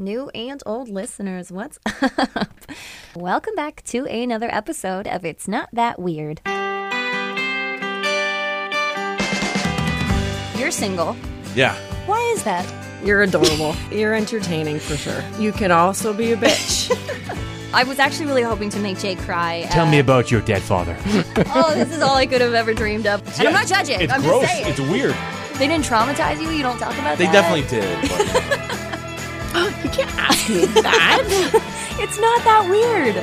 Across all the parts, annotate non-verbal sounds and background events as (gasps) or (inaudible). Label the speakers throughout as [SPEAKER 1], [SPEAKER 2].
[SPEAKER 1] new and old listeners, what's (laughs) up? Welcome back to another episode of It's Not That Weird. You're single.
[SPEAKER 2] Yeah.
[SPEAKER 1] Why is that?
[SPEAKER 3] You're adorable. You're entertaining for sure. You can also be a bitch. (laughs)
[SPEAKER 1] I was actually really hoping to make Jay cry.
[SPEAKER 2] Tell
[SPEAKER 1] uh,
[SPEAKER 2] me about your dead father. (laughs)
[SPEAKER 1] oh, this is all I could have ever dreamed of. And I'm not judging.
[SPEAKER 2] It's
[SPEAKER 1] I'm
[SPEAKER 2] gross.
[SPEAKER 1] just saying.
[SPEAKER 2] It's weird.
[SPEAKER 1] they didn't traumatize you. You don't talk about
[SPEAKER 2] They
[SPEAKER 1] that.
[SPEAKER 2] They definitely did.
[SPEAKER 3] You can't ask me that. (laughs)
[SPEAKER 1] It's not that weird.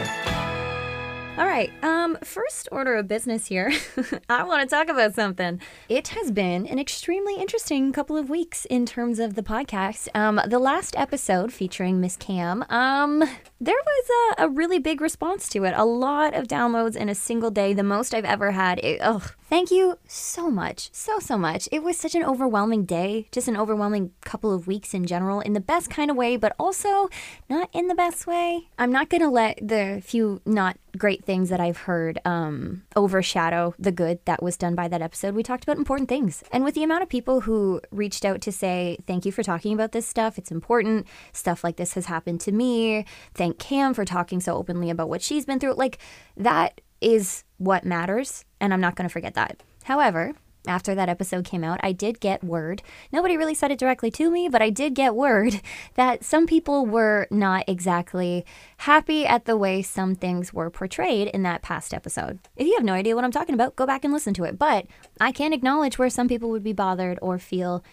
[SPEAKER 1] All right. Um, first order of business here. (laughs) I want to talk about something. It has been an extremely interesting couple of weeks in terms of the podcast. Um, the last episode featuring Miss Cam, um, there was a, a really big response to it. A lot of downloads in a single day, the most I've ever had. It, ugh. Thank you so much. So, so much. It was such an overwhelming day, just an overwhelming couple of weeks in general, in the best kind of way, but also not in the best way. I'm not going to let the few not great things that I've heard um, overshadow the good that was done by that episode. We talked about important things. And with the amount of people who reached out to say, thank you for talking about this stuff, it's important. Stuff like this has happened to me. Thank Cam for talking so openly about what she's been through. Like, that is what matters. And I'm not going to forget that. However, after that episode came out, I did get word. Nobody really said it directly to me, but I did get word (laughs) that some people were not exactly happy at the way some things were portrayed in that past episode. If you have no idea what I'm talking about, go back and listen to it. But I can acknowledge where some people would be bothered or feel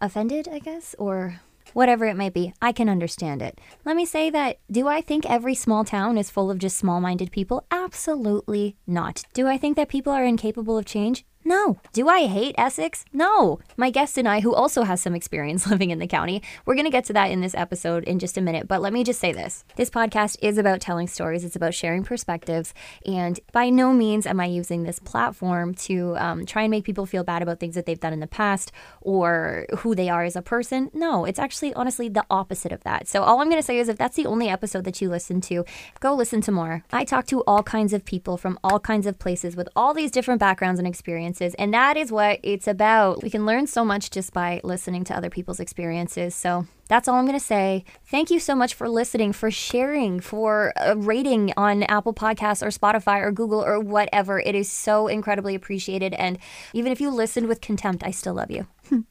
[SPEAKER 1] offended, I guess, or whatever it might be. I can understand it. Let me say that do I think every small town is full of just small minded people? Absolutely not. Do I think that people are incapable of change? No. Do I hate Essex? No. My guest and I, who also has some experience (laughs) living in the county, we're going to get to that in this episode in just a minute. But let me just say this this podcast is about telling stories, it's about sharing perspectives. And by no means am I using this platform to um, try and make people feel bad about things that they've done in the past or who they are as a person. No, it's actually honestly the opposite of that. So all I'm going to say is if that's the only episode that you listen to, go listen to more. I talk to all kinds of people from all kinds of places with all these different backgrounds and experiences. And that is what it's about. We can learn so much just by listening to other people's experiences. So that's all I'm going to say. Thank you so much for listening, for sharing, for a rating on Apple Podcasts or Spotify or Google or whatever. It is so incredibly appreciated. And even if you listened with contempt, I still love you. (laughs)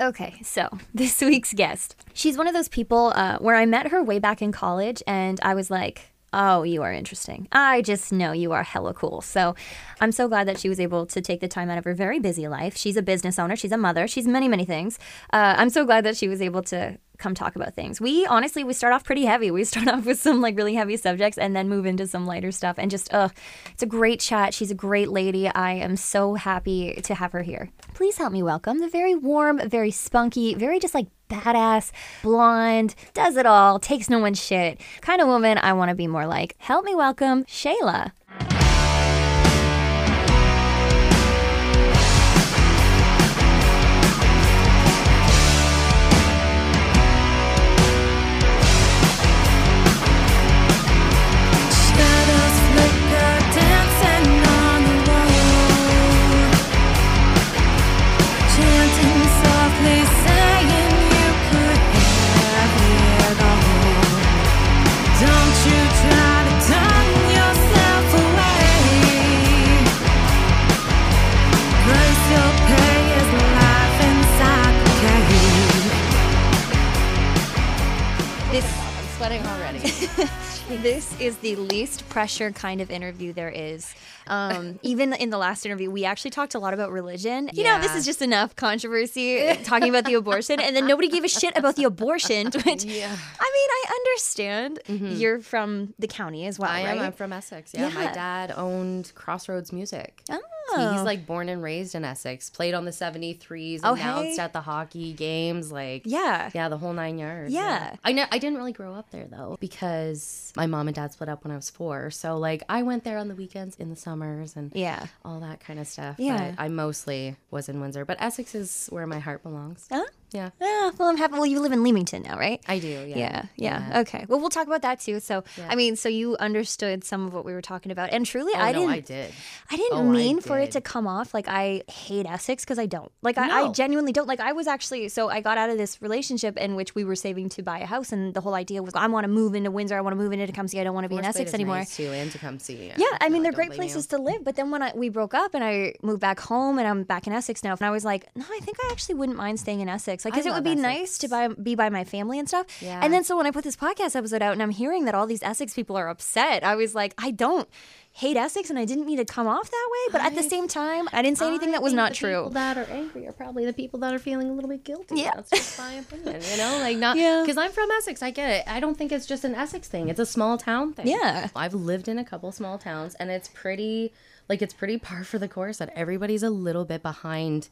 [SPEAKER 1] Okay, so (laughs) this week's guest. She's one of those people uh, where I met her way back in college, and I was like, oh, you are interesting. I just know you are hella cool. So I'm so glad that she was able to take the time out of her very busy life. She's a business owner, she's a mother, she's many, many things. Uh, I'm so glad that she was able to come talk about things. We honestly we start off pretty heavy. We (laughs) start off with some like really heavy subjects and then move into some lighter stuff and just uh it's a great chat. She's a great lady. I am so happy to have her here. Please help me welcome the very warm, very spunky, very just like badass, blonde, does it all, takes no one's shit kind of woman I want to be more like. Help me welcome Shayla.
[SPEAKER 3] Sweating already. (laughs)
[SPEAKER 1] this is the least pressure kind of interview there is. Um, even in the last interview, we actually talked a lot about religion. You know, this is just enough controversy talking about the abortion, and then nobody gave a shit about the abortion. (laughs) Which,
[SPEAKER 3] Yeah.
[SPEAKER 1] I mean, I understand. You're from the county as well,
[SPEAKER 3] I
[SPEAKER 1] right?
[SPEAKER 3] am. I'm from Essex. Yeah.
[SPEAKER 1] Yeah.
[SPEAKER 3] My dad owned Crossroads Music.
[SPEAKER 1] Oh.
[SPEAKER 3] He's like born and raised in Essex. Played on the 73s.
[SPEAKER 1] Oh,
[SPEAKER 3] announced
[SPEAKER 1] hey.
[SPEAKER 3] at the hockey games. Like
[SPEAKER 1] Yeah.
[SPEAKER 3] yeah, the whole nine yards.
[SPEAKER 1] Yeah.
[SPEAKER 3] I know. I didn't really grow up there though because my mom and dad split up when I was four. So like I went there on the weekends in the summers and
[SPEAKER 1] Yeah.
[SPEAKER 3] all that kind of stuff.
[SPEAKER 1] Yeah.
[SPEAKER 3] But I mostly was in Windsor. But Essex is where my heart belongs.
[SPEAKER 1] Huh?
[SPEAKER 3] Yeah.
[SPEAKER 1] Yeah, well, I'm happy. Well, you live in Leamington now, right?
[SPEAKER 3] I do. Yeah.
[SPEAKER 1] Yeah, yeah. Uh-huh. Okay. Well, we'll talk about that too. So,
[SPEAKER 3] Yeah.
[SPEAKER 1] I mean, so you understood some of what we were talking about, and truly,
[SPEAKER 3] Oh,
[SPEAKER 1] I
[SPEAKER 3] no,
[SPEAKER 1] didn't.
[SPEAKER 3] I did.
[SPEAKER 1] I didn't
[SPEAKER 3] Oh, I
[SPEAKER 1] mean for it to come off like I hate Essex because I don't. Like I, I genuinely don't. Like I was actually so I got out of this relationship in which we were saving to buy a house, and the whole idea was I want to move into Windsor. I want to move into Tecumseh. I don't want to be in Essex anymore.
[SPEAKER 3] Nice too, and come see.
[SPEAKER 1] Yeah, I mean
[SPEAKER 3] No,
[SPEAKER 1] they're great
[SPEAKER 3] blame you.
[SPEAKER 1] places to live. But then when I, we broke up and I moved back home and I'm back in Essex now, and I was like, no, I think I actually wouldn't mind staying in Essex, like because it would be
[SPEAKER 3] Essex.
[SPEAKER 1] nice to buy, be by my family and stuff.
[SPEAKER 3] Yeah.
[SPEAKER 1] And then so when I put this podcast episode out and I'm hearing that all these Essex people are upset, I was like, I don't hate Essex and I didn't mean to come off that way. But at the same time, I didn't say anything
[SPEAKER 3] I
[SPEAKER 1] that was not
[SPEAKER 3] the
[SPEAKER 1] true.
[SPEAKER 3] People that are angry are probably the people that are feeling a little bit guilty.
[SPEAKER 1] Yeah.
[SPEAKER 3] that's just my opinion. You know, like not
[SPEAKER 1] Yeah.
[SPEAKER 3] because I'm from Essex. I get it. I don't think it's just an Essex thing. It's a small town thing.
[SPEAKER 1] Yeah.
[SPEAKER 3] I've lived in a couple small towns, and it's pretty like it's pretty par for the course that everybody's a little bit behind.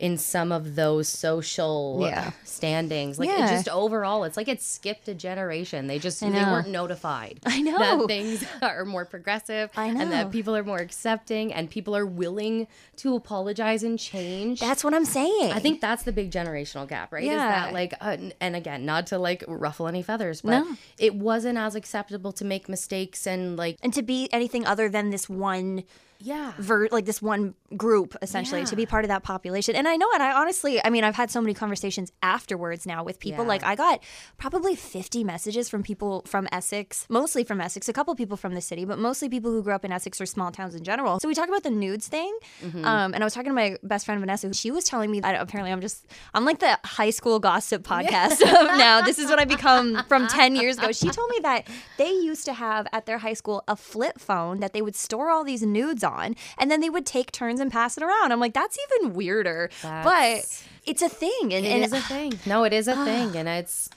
[SPEAKER 3] In some of those social
[SPEAKER 1] Yeah.
[SPEAKER 3] standings, like it
[SPEAKER 1] Yeah.
[SPEAKER 3] just overall, it's like it skipped a generation. They just they weren't notified.
[SPEAKER 1] I know.
[SPEAKER 3] that things (laughs) are more progressive,
[SPEAKER 1] I know and
[SPEAKER 3] that people are more accepting, and people are willing to apologize and change.
[SPEAKER 1] That's what I'm saying.
[SPEAKER 3] I think that's the big generational gap, right? Is
[SPEAKER 1] Yeah.
[SPEAKER 3] that like, uh, and again, not to like ruffle any feathers, but
[SPEAKER 1] No.
[SPEAKER 3] it wasn't as acceptable to make mistakes and like,
[SPEAKER 1] and to be anything other than this one
[SPEAKER 3] yeah,
[SPEAKER 1] ver- like this one group essentially to be part of that population. And I know and I honestly, I mean, I've had so many conversations afterwards now with people.
[SPEAKER 3] Yeah.
[SPEAKER 1] Like I got probably 50 messages from people from Essex, mostly from Essex, a couple people from the city, but mostly people who grew up in Essex or small towns in general. So we talked about the nudes thing.
[SPEAKER 3] Mm-hmm.
[SPEAKER 1] Um, and I was talking to my best friend Vanessa. She was telling me that apparently I'm just I'm like the high school gossip podcast of now. This is what I've become from (laughs) 10 years ago. She told me that they used to have at their high school a flip phone that they would store all these nudes on and then they would take turns and pass it around. I'm like, that's even weirder.
[SPEAKER 3] That's-
[SPEAKER 1] but it's a thing. And,
[SPEAKER 3] it
[SPEAKER 1] and
[SPEAKER 3] is a thing. No, it is a (sighs) thing, and it's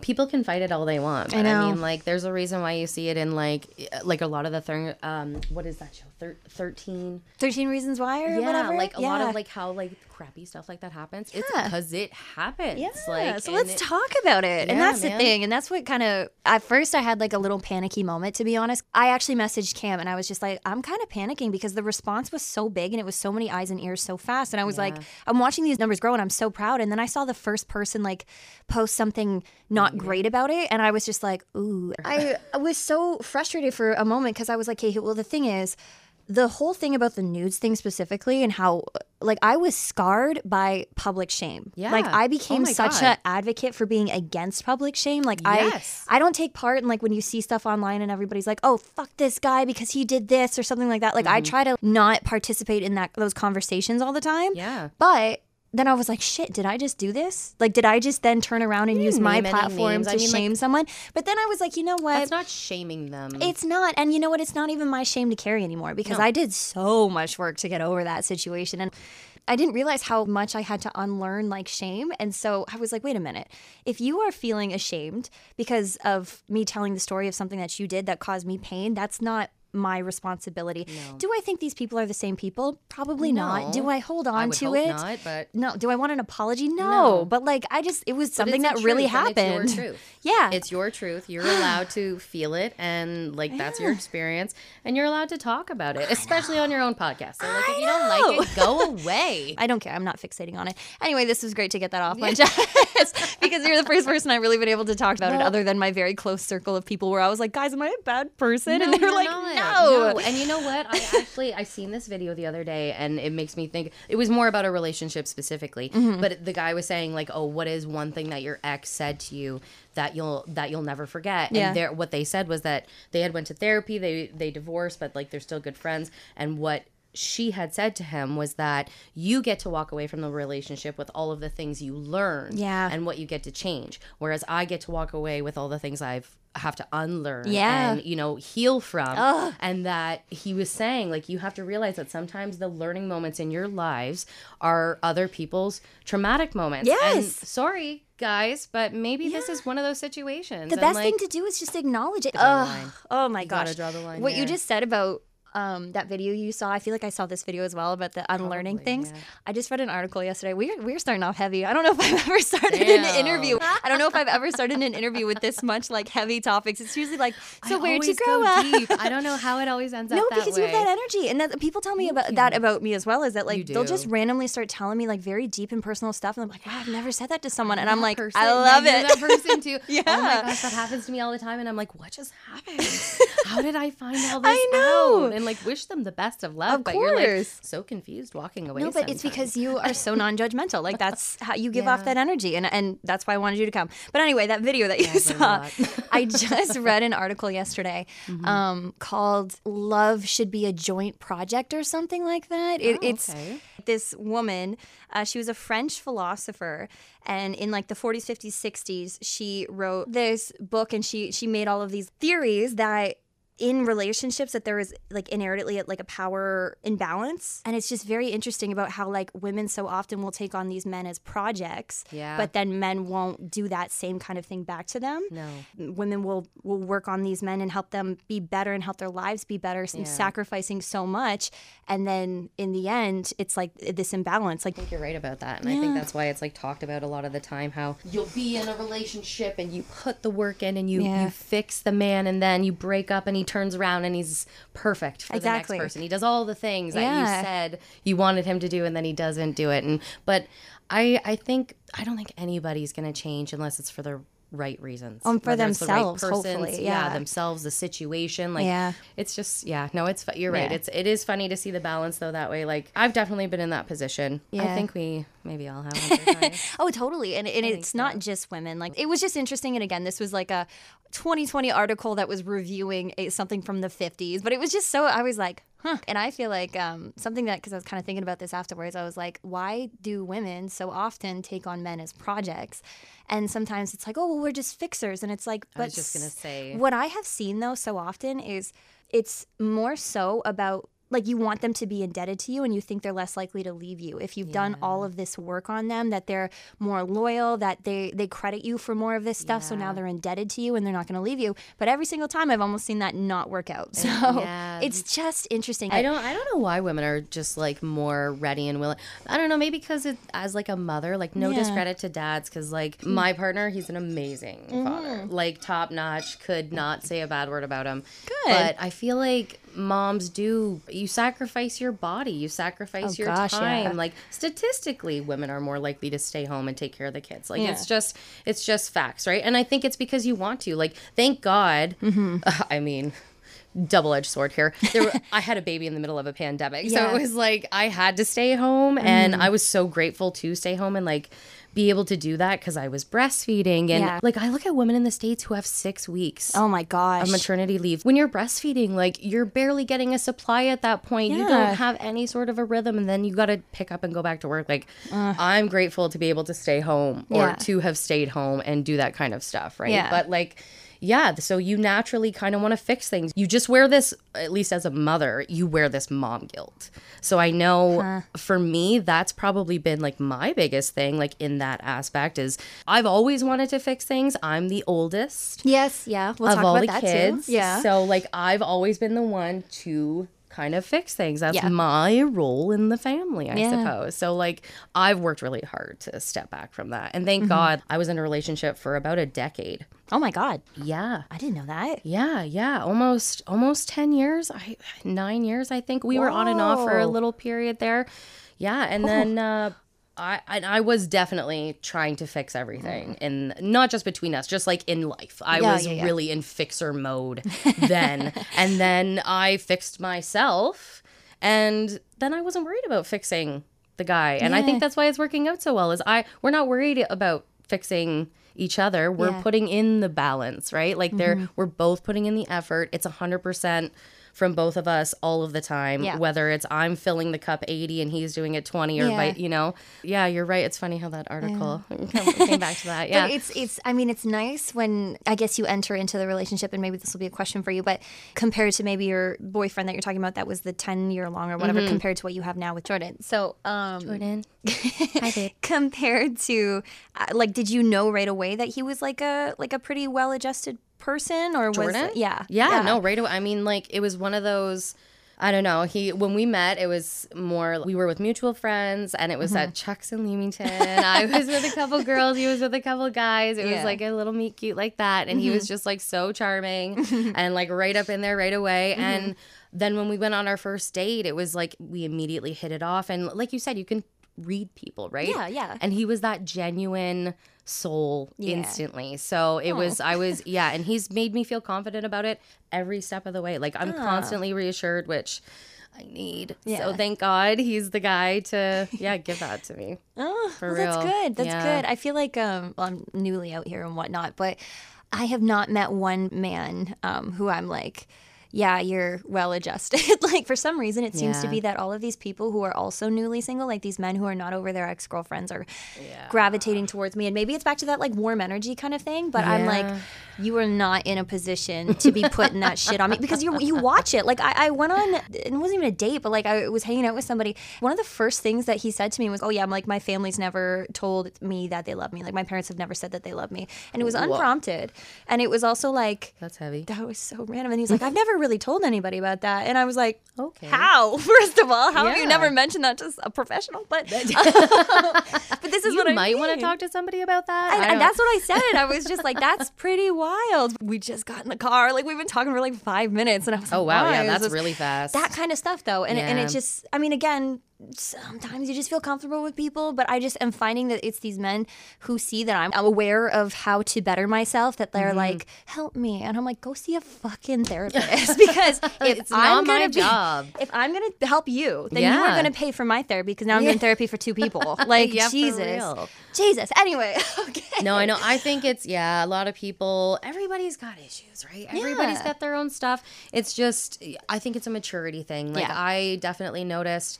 [SPEAKER 3] people can fight it all they want. But I,
[SPEAKER 1] know.
[SPEAKER 3] mean, like, there's a reason why you see it in like, like a lot of the thing. Um, what is that show? Thir- Thirteen.
[SPEAKER 1] 13 Reasons Why or
[SPEAKER 3] Yeah,
[SPEAKER 1] whatever.
[SPEAKER 3] like a lot of like how like crappy stuff like that happens. It's
[SPEAKER 1] Yeah.
[SPEAKER 3] because it happens.
[SPEAKER 1] Yeah,
[SPEAKER 3] Like,
[SPEAKER 1] so let's
[SPEAKER 3] it-
[SPEAKER 1] talk about it. and
[SPEAKER 3] Yeah,
[SPEAKER 1] that's the thing. And that's what kind of, at first, I had like a little panicky moment, to be honest. I actually messaged Cam and I was just like, I'm kind of panicking because the response was so big and it was so many eyes and ears so fast. And I was like, I'm watching these numbers grow and I'm so proud. And then I saw the first person like post something not great about it. And I was just like, ooh. I, (laughs) I was so frustrated for a moment because I was like, hey, well, the thing is, the whole thing about the nudes thing specifically and how like I was scarred by public shame.
[SPEAKER 3] Yeah.
[SPEAKER 1] Like I
[SPEAKER 3] Oh
[SPEAKER 1] became
[SPEAKER 3] my
[SPEAKER 1] such an advocate for being against public shame. Like
[SPEAKER 3] Yes.
[SPEAKER 1] I I don't take part in like when you see stuff online and everybody's like, "Oh, fuck this guy because he did this" or something like that. Like
[SPEAKER 3] Mm-hmm.
[SPEAKER 1] I try to not participate in that those conversations all the time.
[SPEAKER 3] Yeah.
[SPEAKER 1] But then I was like, shit, did I just do this? Like, did I just then turn around and use my platform to
[SPEAKER 3] I mean, like-
[SPEAKER 1] shame someone? But then I was like, you know what?
[SPEAKER 3] It's not shaming them.
[SPEAKER 1] It's not. And you know what? It's not even my shame to carry anymore because I did so much work to get over that situation. And I didn't realize how much I had to unlearn like shame. And so I was like, wait a minute. If you are feeling ashamed because of me telling the story of something that you did that caused me pain, that's not my responsibility. Do I think these people are the same people? Probably not. Do I hold on
[SPEAKER 3] I
[SPEAKER 1] to it?
[SPEAKER 3] not, but
[SPEAKER 1] No. Do I want an apology? No.
[SPEAKER 3] No.
[SPEAKER 1] But like, I just, it was something that
[SPEAKER 3] the
[SPEAKER 1] really
[SPEAKER 3] truth,
[SPEAKER 1] happened.
[SPEAKER 3] It's your truth. (laughs)
[SPEAKER 1] Yeah.
[SPEAKER 3] It's your truth. You're (gasps) allowed to feel it, and like that's your experience, and you're allowed to talk about it, especially on your own podcast. So like, if you don't like it, go away. (laughs)
[SPEAKER 1] I don't care. I'm not fixating on it. Anyway, this was great to get that off my chest (laughs) because you're the first person I've really been able to talk about it, other than my very close circle of people where I was like, guys, am I a bad person? and they were like,
[SPEAKER 3] not.
[SPEAKER 1] No.
[SPEAKER 3] And you know what? I actually I seen this video the other day, and it makes me think. It was more about a relationship specifically,
[SPEAKER 1] Mm-hmm.
[SPEAKER 3] but the guy was saying like, "Oh, what is one thing that your ex said to you that you'll that you'll never forget?"
[SPEAKER 1] Yeah.
[SPEAKER 3] And their what they said was that they had went to therapy, they they divorced, but like they're still good friends, and what she had said to him was that you get to walk away from the relationship with all of the things you learned
[SPEAKER 1] Yeah.
[SPEAKER 3] and what you get to change whereas i get to walk away with all the things i've have to unlearn
[SPEAKER 1] Yeah.
[SPEAKER 3] and you know heal from and that he was saying like you have to realize that sometimes the learning moments in your lives are other people's traumatic moments and
[SPEAKER 1] Yes.
[SPEAKER 3] sorry guys but maybe this is one of those situations
[SPEAKER 1] The
[SPEAKER 3] And,
[SPEAKER 1] best
[SPEAKER 3] like,
[SPEAKER 1] thing to do is just acknowledge it.
[SPEAKER 3] draw the
[SPEAKER 1] Ugh.
[SPEAKER 3] line.
[SPEAKER 1] Oh my gosh.
[SPEAKER 3] draw the line
[SPEAKER 1] what you just said about um, that video you saw. I feel like I saw this video as well about the unlearning
[SPEAKER 3] Probably,
[SPEAKER 1] things.
[SPEAKER 3] yeah.
[SPEAKER 1] I just read an article yesterday. We're we're starting off heavy. I don't know if I've (laughs) ever started an interview. I don't know if I've ever (laughs) started an interview with this much like heavy topics. It's usually like, so
[SPEAKER 3] I
[SPEAKER 1] where'd you grow
[SPEAKER 3] go
[SPEAKER 1] up?
[SPEAKER 3] deep. I don't know how it always ends (laughs)
[SPEAKER 1] No,
[SPEAKER 3] up that
[SPEAKER 1] because you have that energy, and that people tell me about that about me as well. Is that like they'll just randomly start telling me like very deep and personal stuff, and I'm like, wow, I've never said that to someone, and I'm like,
[SPEAKER 3] person-
[SPEAKER 1] I love it.
[SPEAKER 3] That person too.
[SPEAKER 1] Yeah.
[SPEAKER 3] Oh my gosh, that happens to me all the time, and I'm like, what just happened? How did I find all this
[SPEAKER 1] I know.
[SPEAKER 3] out? And like, wish them the best of love.
[SPEAKER 1] Of
[SPEAKER 3] but you're like so confused walking away.
[SPEAKER 1] No, but it's because you are so (laughs) non-judgmental. Like that's how you give off that energy, and and that's why I wanted you to come. But anyway, that video that you
[SPEAKER 3] a
[SPEAKER 1] saw.
[SPEAKER 3] Mm-hmm. (laughs)
[SPEAKER 1] I just read an article yesterday um, called "Love Should Be a Joint Project" or something like that. It,
[SPEAKER 3] Oh,
[SPEAKER 1] it's
[SPEAKER 3] okay.
[SPEAKER 1] this woman. Uh, she was a French philosopher, and in like the 40s, 50s, 60s, she wrote this book, and she she made all of these theories that in relationships that there is like inherently like a power imbalance and it's just very interesting about how like women so often will take on these men as projects
[SPEAKER 3] Yeah.
[SPEAKER 1] but then men won't do that same kind of thing back to them
[SPEAKER 3] No.
[SPEAKER 1] women will will work on these men and help them be better and help their lives be better s- sacrificing so much and then in the end it's like this imbalance like
[SPEAKER 3] I think you're right about that. And I think that's why it's like talked about a lot of the time how you'll be in a relationship and you put the work in and you,
[SPEAKER 1] Yeah.
[SPEAKER 3] you fix the man and then you break up and he turns around and he's perfect for
[SPEAKER 1] Exactly.
[SPEAKER 3] the next person. He does all the things that you said you wanted him to do and then he doesn't do it. And but I I think I don't think anybody's gonna change unless it's for the right reasons.
[SPEAKER 1] Um, for
[SPEAKER 3] Whether it's the right
[SPEAKER 1] themselves,
[SPEAKER 3] persons,
[SPEAKER 1] hopefully, yeah.
[SPEAKER 3] themselves, the situation. Like
[SPEAKER 1] Yeah.
[SPEAKER 3] it's just yeah, no, it's you're right.
[SPEAKER 1] Yeah.
[SPEAKER 3] It's it is funny to see the balance though that way. Like I've definitely been in that position.
[SPEAKER 1] Yeah.
[SPEAKER 3] I think we maybe all have once or twice.
[SPEAKER 1] Oh, totally. And, and it's not just women. Like, it was just interesting. And again, this was like a 2020 article that was reviewing a, something from the 50s, but it was just so, I was like, huh. And I feel like um, something that, because I was kind of thinking about this afterwards, I was like, why do women so often take on men as projects? And sometimes it's like, oh, well, we're just fixers. And it's like, but
[SPEAKER 3] was just gonna say-
[SPEAKER 1] what I have seen though so often is it's more so about like you want them to be indebted to you and you think they're less likely to leave you if you've done all of this work on them that they're more loyal that they they credit you for more of this stuff so now they're indebted to you and they're not going to leave you but every single time i've almost seen that not work out (laughs) so
[SPEAKER 3] yeah.
[SPEAKER 1] it's just interesting
[SPEAKER 3] I don't I don't know why women are just like more ready and willing. I don't know, maybe because it as like a mother, like no
[SPEAKER 1] Yeah.
[SPEAKER 3] Discredit to dads cuz like my partner, he's an amazing
[SPEAKER 1] Mm-hmm.
[SPEAKER 3] father. Like top notch, could not say a bad word about him.
[SPEAKER 1] Good.
[SPEAKER 3] But I feel like moms do you sacrifice your body, you sacrifice
[SPEAKER 1] Oh,
[SPEAKER 3] your
[SPEAKER 1] gosh,
[SPEAKER 3] time.
[SPEAKER 1] yeah.
[SPEAKER 3] Like statistically women are more likely to stay home and take care of the kids. Like
[SPEAKER 1] Yeah.
[SPEAKER 3] it's just it's just facts, right? And I think it's because you want to. Like thank God.
[SPEAKER 1] Mm-hmm. (laughs)
[SPEAKER 3] I mean, double-edged sword here. There were, (laughs) I had a baby in the middle of a pandemic. So
[SPEAKER 1] Yeah. Mm-hmm.
[SPEAKER 3] it was like I had to stay home and I was so grateful to stay home and like be able to do that cuz I was breastfeeding and
[SPEAKER 1] Yeah.
[SPEAKER 3] like I look at women in the states who have 6 weeks
[SPEAKER 1] oh my gosh
[SPEAKER 3] of maternity leave. When you're breastfeeding, like you're barely getting a supply at that point.
[SPEAKER 1] Yeah.
[SPEAKER 3] You don't have any sort of a rhythm, and then you got to pick up and go back to work. Like I'm grateful to be able to stay home or
[SPEAKER 1] Yeah.
[SPEAKER 3] to have stayed home and do that kind of stuff, right?
[SPEAKER 1] Yeah.
[SPEAKER 3] But like. Yeah, so you naturally kind of want to fix things. You just wear this, at least as a mother, you wear this mom guilt. So I know for me, that's probably been like my biggest thing, like in that aspect, is I've always wanted to fix things. I'm the oldest
[SPEAKER 1] yes yeah we'll
[SPEAKER 3] of
[SPEAKER 1] talk
[SPEAKER 3] all
[SPEAKER 1] about
[SPEAKER 3] the
[SPEAKER 1] that
[SPEAKER 3] kids.
[SPEAKER 1] too yeah
[SPEAKER 3] So like I've always been the one to kind of fix things. That's
[SPEAKER 1] Yeah.
[SPEAKER 3] my role in the family, I
[SPEAKER 1] Yeah.
[SPEAKER 3] suppose. So like I've worked really hard to step back from that. And
[SPEAKER 1] Mm-hmm.
[SPEAKER 3] thank God I was in a relationship for about a decade.
[SPEAKER 1] oh my god
[SPEAKER 3] Yeah.
[SPEAKER 1] i didn't know that
[SPEAKER 3] Yeah, yeah, almost almost 10 years. I 9 years I think. We were on and off for a little period there. Yeah, and then uh I, I I was definitely trying to fix everything, and not just between us, just like in life. I
[SPEAKER 1] Yeah,
[SPEAKER 3] was
[SPEAKER 1] yeah, yeah.
[SPEAKER 3] really in fixer mode (laughs) then, and then I fixed myself, and then I wasn't worried about fixing the guy, and I think that's why it's working out so well. Is I we're not worried about fixing each other. We're.
[SPEAKER 1] Mm-hmm.
[SPEAKER 3] putting in the balance, right? Like they're we're both putting in the effort. It's a hundred percent from both of us all of the time.
[SPEAKER 1] Yeah.
[SPEAKER 3] Whether it's I'm filling the cup eighty and he's doing it twenty, or
[SPEAKER 1] Yeah.
[SPEAKER 3] vi- you know, yeah, you're right. It's funny how that article (laughs) (laughs) came back to that. Yeah,
[SPEAKER 1] But it's it's I mean it's nice when I guess you enter into the relationship and maybe this will be a question for you, but compared to maybe your boyfriend that you're talking about that was the ten year long or whatever, compared to what you have now with Jordan. So um
[SPEAKER 3] Jordan. (laughs) Hi, babe.
[SPEAKER 1] compared to uh, like did you know right away that he was like a like a pretty well adjusted person or was
[SPEAKER 3] Jordan?
[SPEAKER 1] it, yeah.
[SPEAKER 3] yeah, no, right away. I mean, like it was one of those. I don't know. He when we met, it was more we were with mutual friends, and it was
[SPEAKER 1] Mm-hmm.
[SPEAKER 3] at Chuck's in Leamington. I was with a couple girls. He was with a couple guys. It
[SPEAKER 1] Yeah. Mm-hmm.
[SPEAKER 3] was like a little meet cute like that, and he was just like so charming (laughs) and like right up in there right away.
[SPEAKER 1] Mm-hmm.
[SPEAKER 3] And then when we went on our first date, it was like we immediately hit it off, and like you said, you can read people, right?
[SPEAKER 1] Yeah, yeah.
[SPEAKER 3] And he was that genuine soul
[SPEAKER 1] Yeah.
[SPEAKER 3] instantly. So it was, I was, (laughs) yeah, and he's made me feel confident about it every step of the way. Like I'm constantly reassured, which I need.
[SPEAKER 1] Yeah.
[SPEAKER 3] So thank God he's the guy to, (laughs) yeah, give that to me.
[SPEAKER 1] Oh,
[SPEAKER 3] For
[SPEAKER 1] well, that's good. That's
[SPEAKER 3] Yeah.
[SPEAKER 1] good. I feel like um, well, I'm newly out here and whatnot, but I have not met one man um, who I'm like, yeah, you're well adjusted. (laughs) like for some reason, it seems to be that all of these people who are also newly single, like these men who are not over their ex girlfriends, are gravitating towards me. And maybe it's back to that like warm energy kind of thing. But I'm like, you are not in a position to be putting that shit on me (laughs) because you you watch it. Like I, I went on, it wasn't even a date, but like I was hanging out with somebody. One of the first things that he said to me was, "Oh yeah, I'm like my family's never told me that they love me. Like my parents have never said that they love me." And it was unprompted, and it was also like.
[SPEAKER 3] That's heavy.
[SPEAKER 1] That was so random. And he's like, I've never really told anybody about that. And I was like,
[SPEAKER 3] Okay.
[SPEAKER 1] How? (laughs) First of all, how have you never mentioned that to a professional? But, (laughs) (laughs) but this is
[SPEAKER 3] You
[SPEAKER 1] what I
[SPEAKER 3] might want to talk to somebody about that.
[SPEAKER 1] And, and that's what I said. I was just like, that's pretty wild. We just got in the car. Like, we've been talking for like five minutes. And I was like,
[SPEAKER 3] Oh,
[SPEAKER 1] like,
[SPEAKER 3] wow. Yeah, that's really fast.
[SPEAKER 1] That kind of stuff, though. And, and it just, I mean, again, sometimes you just feel comfortable with people, but I just am finding that it's these men who see that I'm aware of how to better myself, that they're
[SPEAKER 3] Mm-hmm.
[SPEAKER 1] like, help me. And I'm like, go see a fucking therapist (laughs) because (laughs) if
[SPEAKER 3] It's
[SPEAKER 1] I'm
[SPEAKER 3] not my
[SPEAKER 1] gonna be-
[SPEAKER 3] job.
[SPEAKER 1] if I'm going to help you, then you are going to pay for my therapy because now I'm doing therapy for two (laughs) people. Like,
[SPEAKER 3] Yeah,
[SPEAKER 1] Jesus. Jesus. Anyway, okay.
[SPEAKER 3] No, I know. I think it's yeah. A lot of people. Everybody's got issues, right? Everybody's
[SPEAKER 1] Yeah.
[SPEAKER 3] got their own stuff. It's just. I think it's a maturity thing. Like
[SPEAKER 1] Yeah.
[SPEAKER 3] I definitely noticed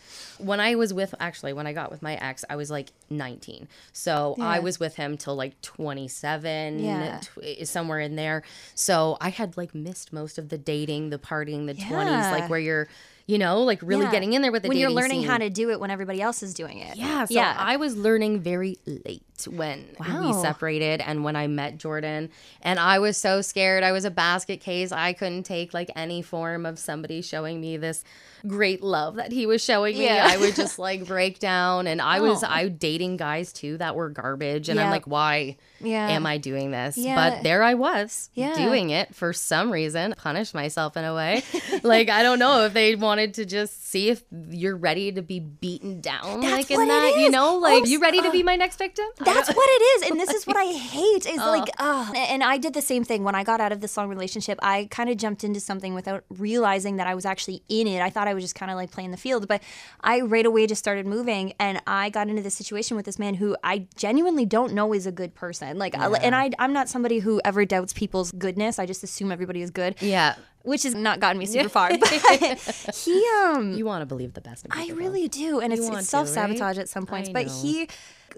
[SPEAKER 3] when I was with. Actually, when I got with my ex, I was like 19. So I was with him till like 27,
[SPEAKER 1] Yeah.
[SPEAKER 3] tw- somewhere in there. So I had like missed most of the dating, the partying, the 20s, like where you're, you know, like really
[SPEAKER 1] Yeah.
[SPEAKER 3] getting in there with the
[SPEAKER 1] when you're learning
[SPEAKER 3] scene.
[SPEAKER 1] how to do it when everybody else is doing it.
[SPEAKER 3] Yeah, so
[SPEAKER 1] yeah.
[SPEAKER 3] I was learning very late when
[SPEAKER 1] Wow.
[SPEAKER 3] we separated and when I met Jordan. And I was so scared. I was a basket case. I couldn't take like any form of somebody showing me this great love that he was showing me.
[SPEAKER 1] Yeah.
[SPEAKER 3] I would just (laughs) like break down. And I was
[SPEAKER 1] Oh.
[SPEAKER 3] I dating guys too that were garbage. And I'm like, why
[SPEAKER 1] Yeah.
[SPEAKER 3] am I doing this?
[SPEAKER 1] Yeah.
[SPEAKER 3] But there I was
[SPEAKER 1] Yeah.
[SPEAKER 3] doing it for some reason, punish myself in a way. (laughs) like I don't know if they wanted to just see if you're ready to be beaten down
[SPEAKER 1] That's
[SPEAKER 3] like in that, you know, like
[SPEAKER 1] Oops.
[SPEAKER 3] you ready to be my next victim?
[SPEAKER 1] That's (laughs) what it is. And this is what I hate is like, oh. And I did the same thing when I got out of this long relationship. I kind of jumped into something without realizing that I was actually in it. I thought I was just kind of like playing the field, but I right away just started moving and I got into this situation with this man who I genuinely don't know is a good person. Like, I- and I, I'm not somebody who ever doubts people's goodness. I just assume everybody is good,
[SPEAKER 3] Yeah.
[SPEAKER 1] Which has not gotten me super far. But (laughs) he, um,
[SPEAKER 3] You want to believe the best
[SPEAKER 1] I really do, and it's, it's self sabotage
[SPEAKER 3] right?
[SPEAKER 1] at some points.
[SPEAKER 3] I
[SPEAKER 1] But
[SPEAKER 3] know.
[SPEAKER 1] he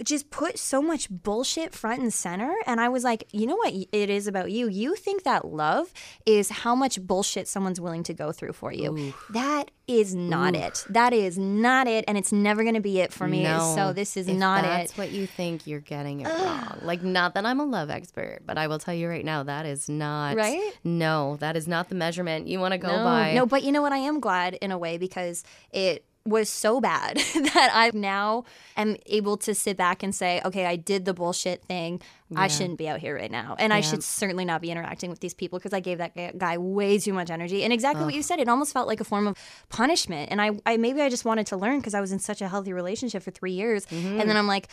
[SPEAKER 1] just put so much bullshit front and center, and I was like, you know what? It is about you. You think that love is how much bullshit someone's willing to go through for you. That is not it. That is not it, and it's never going to be it for me.
[SPEAKER 3] No,
[SPEAKER 1] so this is not
[SPEAKER 3] that's
[SPEAKER 1] it.
[SPEAKER 3] That's what you think, you're getting it wrong. Like, not that I'm a love expert, but I will tell you right now, that is not
[SPEAKER 1] Right?
[SPEAKER 3] No, that is not the measurement you want to go
[SPEAKER 1] no,
[SPEAKER 3] by.
[SPEAKER 1] no, but you know what? I am glad in a way because it was so bad (laughs) that I now am able to sit back and say, okay, I did the bullshit thing. I shouldn't be out here right now. And I should certainly not be interacting with these people because I gave that guy- way too much energy. And exactly what you said, it almost felt like a form of punishment. And I, I maybe I just wanted to learn because I was in such a healthy relationship for three years.
[SPEAKER 3] Mm-hmm.
[SPEAKER 1] And then I'm like,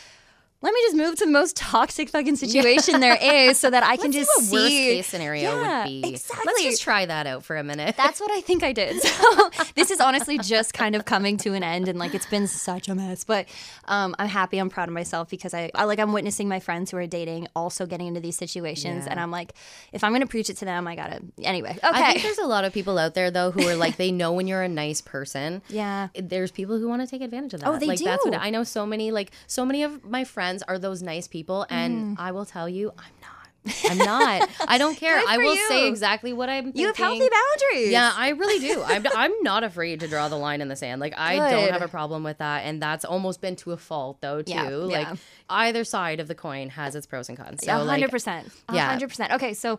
[SPEAKER 1] let me just move to the most toxic fucking situation there (laughs) is so that I can
[SPEAKER 3] Let's
[SPEAKER 1] just
[SPEAKER 3] see what worst case scenario
[SPEAKER 1] Yeah,
[SPEAKER 3] would be.
[SPEAKER 1] Exactly.
[SPEAKER 3] Let's just try that out for a minute.
[SPEAKER 1] That's what I think I did. (laughs) So this is honestly just kind of coming to an end, and like it's been such a mess. But um, I'm happy. I'm proud of myself because I, I like I'm witnessing my friends who are dating also getting into these situations,
[SPEAKER 3] Yeah.
[SPEAKER 1] and I'm like, if I'm gonna preach it to them, I gotta anyway. Okay.
[SPEAKER 3] I think there's a lot of people out there though who are like they know when you're a nice person. (laughs)
[SPEAKER 1] Yeah.
[SPEAKER 3] There's people who want to take advantage of that.
[SPEAKER 1] Oh, they
[SPEAKER 3] like that's what. I know so many like so many of my friends are those nice people and
[SPEAKER 1] Mm.
[SPEAKER 3] I will tell you I'm not. I'm not. I don't (laughs) care. I will
[SPEAKER 1] you.
[SPEAKER 3] say exactly what I'm
[SPEAKER 1] You have healthy boundaries.
[SPEAKER 3] Yeah, I really do. (laughs) I'm, I'm not afraid to draw the line in the sand. Like I
[SPEAKER 1] Good.
[SPEAKER 3] don't have a problem with that, and that's almost been to a fault though too.
[SPEAKER 1] Yeah,
[SPEAKER 3] like
[SPEAKER 1] yeah.
[SPEAKER 3] either side of the coin has its pros and cons. So
[SPEAKER 1] A
[SPEAKER 3] like,
[SPEAKER 1] hundred percent. A
[SPEAKER 3] yeah.
[SPEAKER 1] hundred percent. Okay, so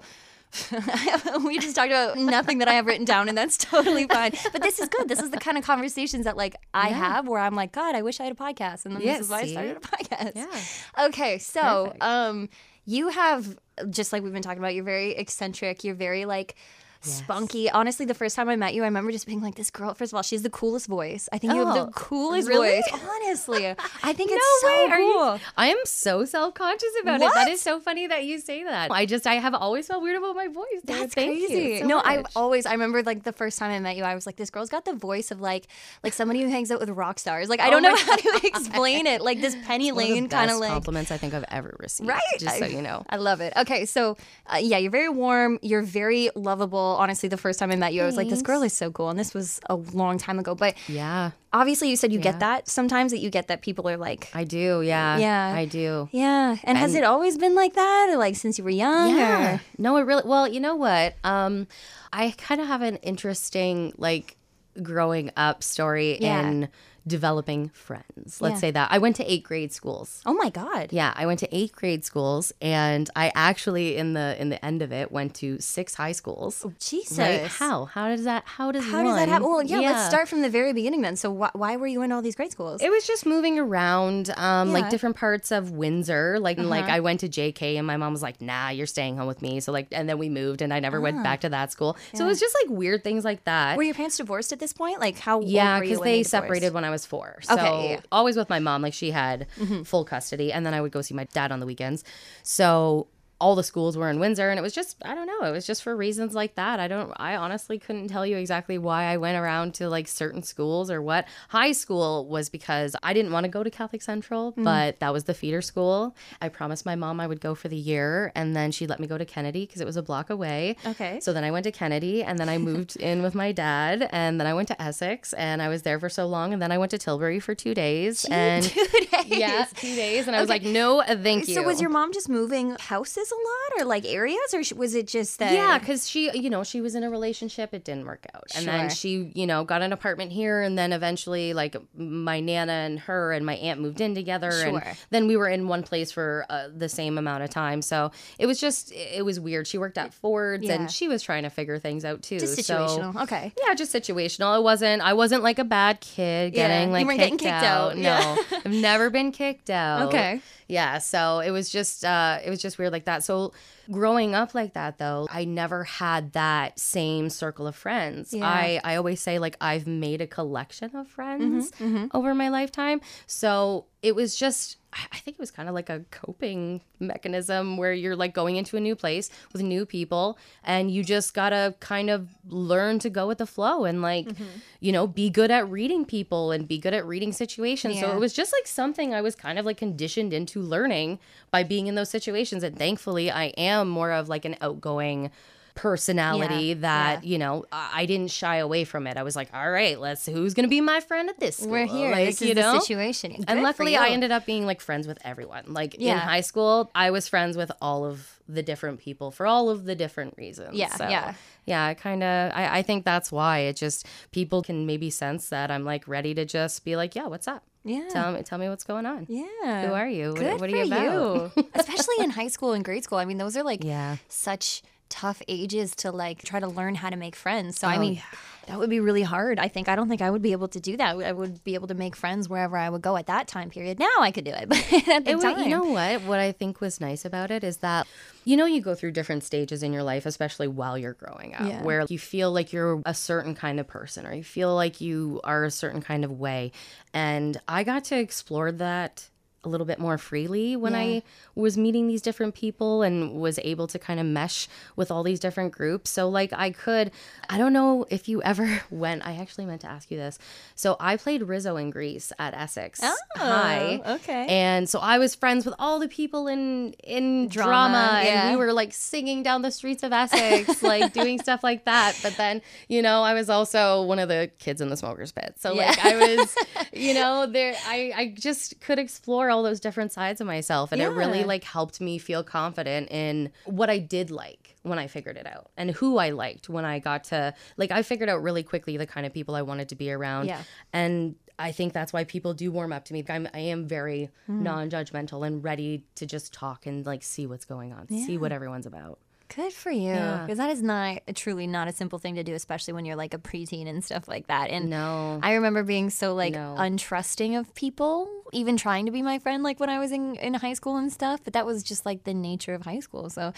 [SPEAKER 1] (laughs) we just talked about nothing that I have written down, and that's totally fine. But this is good. This is the kind of conversations that like I have where I'm like, God, I wish I had a podcast, and then
[SPEAKER 3] Yeah,
[SPEAKER 1] this is why
[SPEAKER 3] see?
[SPEAKER 1] I started a podcast.
[SPEAKER 3] Yeah.
[SPEAKER 1] Okay, so
[SPEAKER 3] Perfect.
[SPEAKER 1] um, you have just like we've been talking about. You're very eccentric. You're very like. Spunky. Honestly, the first time I met you, I remember just being like, "This girl." First of all, she's the coolest voice. I think you have
[SPEAKER 3] Oh,
[SPEAKER 1] the coolest
[SPEAKER 3] really?
[SPEAKER 1] voice. (laughs) Honestly, I think
[SPEAKER 3] No
[SPEAKER 1] it's so
[SPEAKER 3] way. Are you-
[SPEAKER 1] cool.
[SPEAKER 3] I am so self conscious about it. That is so funny that you say that. I just I have always felt weird about my voice.
[SPEAKER 1] That's
[SPEAKER 3] Thank you
[SPEAKER 1] crazy.
[SPEAKER 3] so
[SPEAKER 1] no, I
[SPEAKER 3] much.
[SPEAKER 1] always I remember like the first time I met you, I was like, this girl's got the voice of like like somebody who hangs out with rock stars. Like I don't know how to (laughs) explain it. Like this Penny
[SPEAKER 3] One of the
[SPEAKER 1] Lane kind of like
[SPEAKER 3] compliments I think I've ever received.
[SPEAKER 1] Right.
[SPEAKER 3] Just so you know.
[SPEAKER 1] I love it. Okay, so uh, yeah, you're very warm. You're very lovable. Honestly, the first time I met you, I was like, this girl is so cool. And this was a long time ago. But
[SPEAKER 3] Yeah,
[SPEAKER 1] obviously, you said you
[SPEAKER 3] Yeah.
[SPEAKER 1] get that sometimes that you get that people are like,
[SPEAKER 3] I do. Yeah.
[SPEAKER 1] Yeah.
[SPEAKER 3] I do.
[SPEAKER 1] yeah. And, has it always been like that, or like since you were young?
[SPEAKER 3] Yeah.
[SPEAKER 1] Or?
[SPEAKER 3] No, it really. Well, you know what? Um, I kind of have an interesting like growing up story
[SPEAKER 1] Yeah.
[SPEAKER 3] in developing friends. Let's
[SPEAKER 1] Yeah.
[SPEAKER 3] say that I went to eight grade schools.
[SPEAKER 1] Oh my God.
[SPEAKER 3] Yeah, I went to eight grade schools, and I actually in the in the end of it went to six high schools.
[SPEAKER 1] Jesus.
[SPEAKER 3] Right? How? How does that? How does
[SPEAKER 1] How does that happen? Well, yeah, let's start from the very beginning then. So, wh- why were you in all these grade schools?
[SPEAKER 3] It was just moving around, um,
[SPEAKER 1] Yeah. Uh-huh.
[SPEAKER 3] like different parts of Windsor. Like, like I went to JK, and my mom was like, "Nah, you're staying home with me." So, like, and then we moved, and I never went back to that school. So it was just like weird things like that.
[SPEAKER 1] Ah. were your parents divorced at this point? Like, how?
[SPEAKER 3] Yeah,
[SPEAKER 1] old were you
[SPEAKER 3] because
[SPEAKER 1] when
[SPEAKER 3] they separated when I was four. So
[SPEAKER 1] Okay, yeah,
[SPEAKER 3] always with my mom. Like she had mm-hmm. full custody, and then I would go see my dad on the weekends. So all the schools were in Windsor, and it was just I don't know. It was just for reasons like that. I don't. I honestly couldn't tell you exactly why I went around to like certain schools or what. High school was because I didn't want to go to Catholic Central,
[SPEAKER 1] Mm.
[SPEAKER 3] but that was the feeder school. I promised my mom I would go for the year, and then she let me go to Kennedy because it was a block away.
[SPEAKER 1] Okay.
[SPEAKER 3] So then I went to Kennedy and then I moved (laughs) in with my dad and then I went to Essex and I was there for so long and then I went to Tilbury for two days and (laughs)
[SPEAKER 1] Two days.
[SPEAKER 3] yeah, two days and I was like, no, thank you.
[SPEAKER 1] So was your mom just moving houses a lot, or like areas, or was it just that?
[SPEAKER 3] yeah, because she, you know, she was in a relationship. It didn't work out, and then she, you know, got an apartment here, and then eventually, like, my nana and her and my aunt moved in together,
[SPEAKER 1] Sure.
[SPEAKER 3] and then we were in one place for uh, the same amount of time. So it was just, it was weird. She worked at Ford's,
[SPEAKER 1] Yeah.
[SPEAKER 3] and she was trying to figure things out too.
[SPEAKER 1] just
[SPEAKER 3] so-
[SPEAKER 1] situational. okay.
[SPEAKER 3] Yeah, just situational. It wasn't. I wasn't like a bad kid
[SPEAKER 1] Yeah,
[SPEAKER 3] getting
[SPEAKER 1] you
[SPEAKER 3] like kicked,
[SPEAKER 1] getting kicked
[SPEAKER 3] out.
[SPEAKER 1] out,
[SPEAKER 3] No,
[SPEAKER 1] yeah. (laughs)
[SPEAKER 3] I've never been kicked out.
[SPEAKER 1] Okay.
[SPEAKER 3] Yeah, so it was just uh it was just weird like that. So growing up like that though, I never had that same circle of friends.
[SPEAKER 1] Yeah.
[SPEAKER 3] I I always say like I've made a collection of friends
[SPEAKER 1] Mm-hmm,
[SPEAKER 3] over my lifetime. So it was just I think it was kind of like a coping mechanism where you're like going into a new place with new people and you just gotta kind of learn to go with the flow and like,
[SPEAKER 1] Mm-hmm.
[SPEAKER 3] you know, be good at reading people and be good at reading situations. So it was just like something I was kind of like conditioned into learning by being in those situations. And thankfully, I am more of like an outgoing personality
[SPEAKER 1] Yeah,
[SPEAKER 3] that you know I didn't shy away from it. I was like, all right, let's who's gonna be my friend at this school?
[SPEAKER 1] We're here.
[SPEAKER 3] Like,
[SPEAKER 1] this is
[SPEAKER 3] you
[SPEAKER 1] the situation. Good
[SPEAKER 3] and luckily, I ended up being like friends with everyone. Like in high school, I was friends with all of the different people for all of the different reasons.
[SPEAKER 1] Yeah,
[SPEAKER 3] So,
[SPEAKER 1] yeah.
[SPEAKER 3] yeah. I kind of, I, I think that's why it just people can maybe sense that I'm like ready to just be like, yeah, what's up?
[SPEAKER 1] Yeah.
[SPEAKER 3] Tell me, tell me what's going on.
[SPEAKER 1] Yeah.
[SPEAKER 3] Who are you? What-
[SPEAKER 1] Good
[SPEAKER 3] what are you about?
[SPEAKER 1] you. (laughs) Especially in high school and grade school. I mean, those are like
[SPEAKER 3] Yeah.
[SPEAKER 1] such tough ages to like try to learn how to make friends. So I
[SPEAKER 3] Oh,
[SPEAKER 1] mean,
[SPEAKER 3] yeah.
[SPEAKER 1] that would be really hard. I think I don't think I would be able to do that. I would be able to make friends wherever I would go at that time period. Now I could do it, (laughs) but at the
[SPEAKER 3] It
[SPEAKER 1] time,
[SPEAKER 3] you know what? What I think was nice about it is that, you know, you go through different stages in your life, especially while you're growing up,
[SPEAKER 1] Yeah.
[SPEAKER 3] where you feel like you're a certain kind of person or you feel like you are a certain kind of way. And I got to explore that a little bit more freely when
[SPEAKER 1] Yeah.
[SPEAKER 3] I was meeting these different people and was able to kind of mesh with all these different groups. So, like, I could, I don't know if you ever (laughs) went, I actually meant to ask you this. So, I played Rizzo in Grease at Essex High.
[SPEAKER 1] Oh, okay.
[SPEAKER 3] And so I was friends with all the people in in drama,
[SPEAKER 1] Drama, yeah.
[SPEAKER 3] and we were like singing down the streets of Essex, (laughs) like doing stuff like that. But then, you know, I was also one of the kids in the smokers pit. So
[SPEAKER 1] Yeah.
[SPEAKER 3] like I was, (laughs) you know, there I I just could explore all those different sides of myself and it really like helped me feel confident in what I did like when I figured it out and who I liked when I got to like I figured out really quickly the kind of people I wanted to be around.
[SPEAKER 1] Yeah.
[SPEAKER 3] And I think that's why people do warm up to me. I'm, I am very
[SPEAKER 1] Hmm.
[SPEAKER 3] non-judgmental and ready to just talk and like see what's going on, see what everyone's about.
[SPEAKER 1] Good for you.
[SPEAKER 3] Yeah.
[SPEAKER 1] Because that is not truly not a simple thing to do, especially when you're like a preteen and stuff like that. And
[SPEAKER 3] No.
[SPEAKER 1] I remember being so like
[SPEAKER 3] No.
[SPEAKER 1] untrusting of people, even trying to be my friend, like when I was in, in high school and stuff. But that was just like the nature of high school. So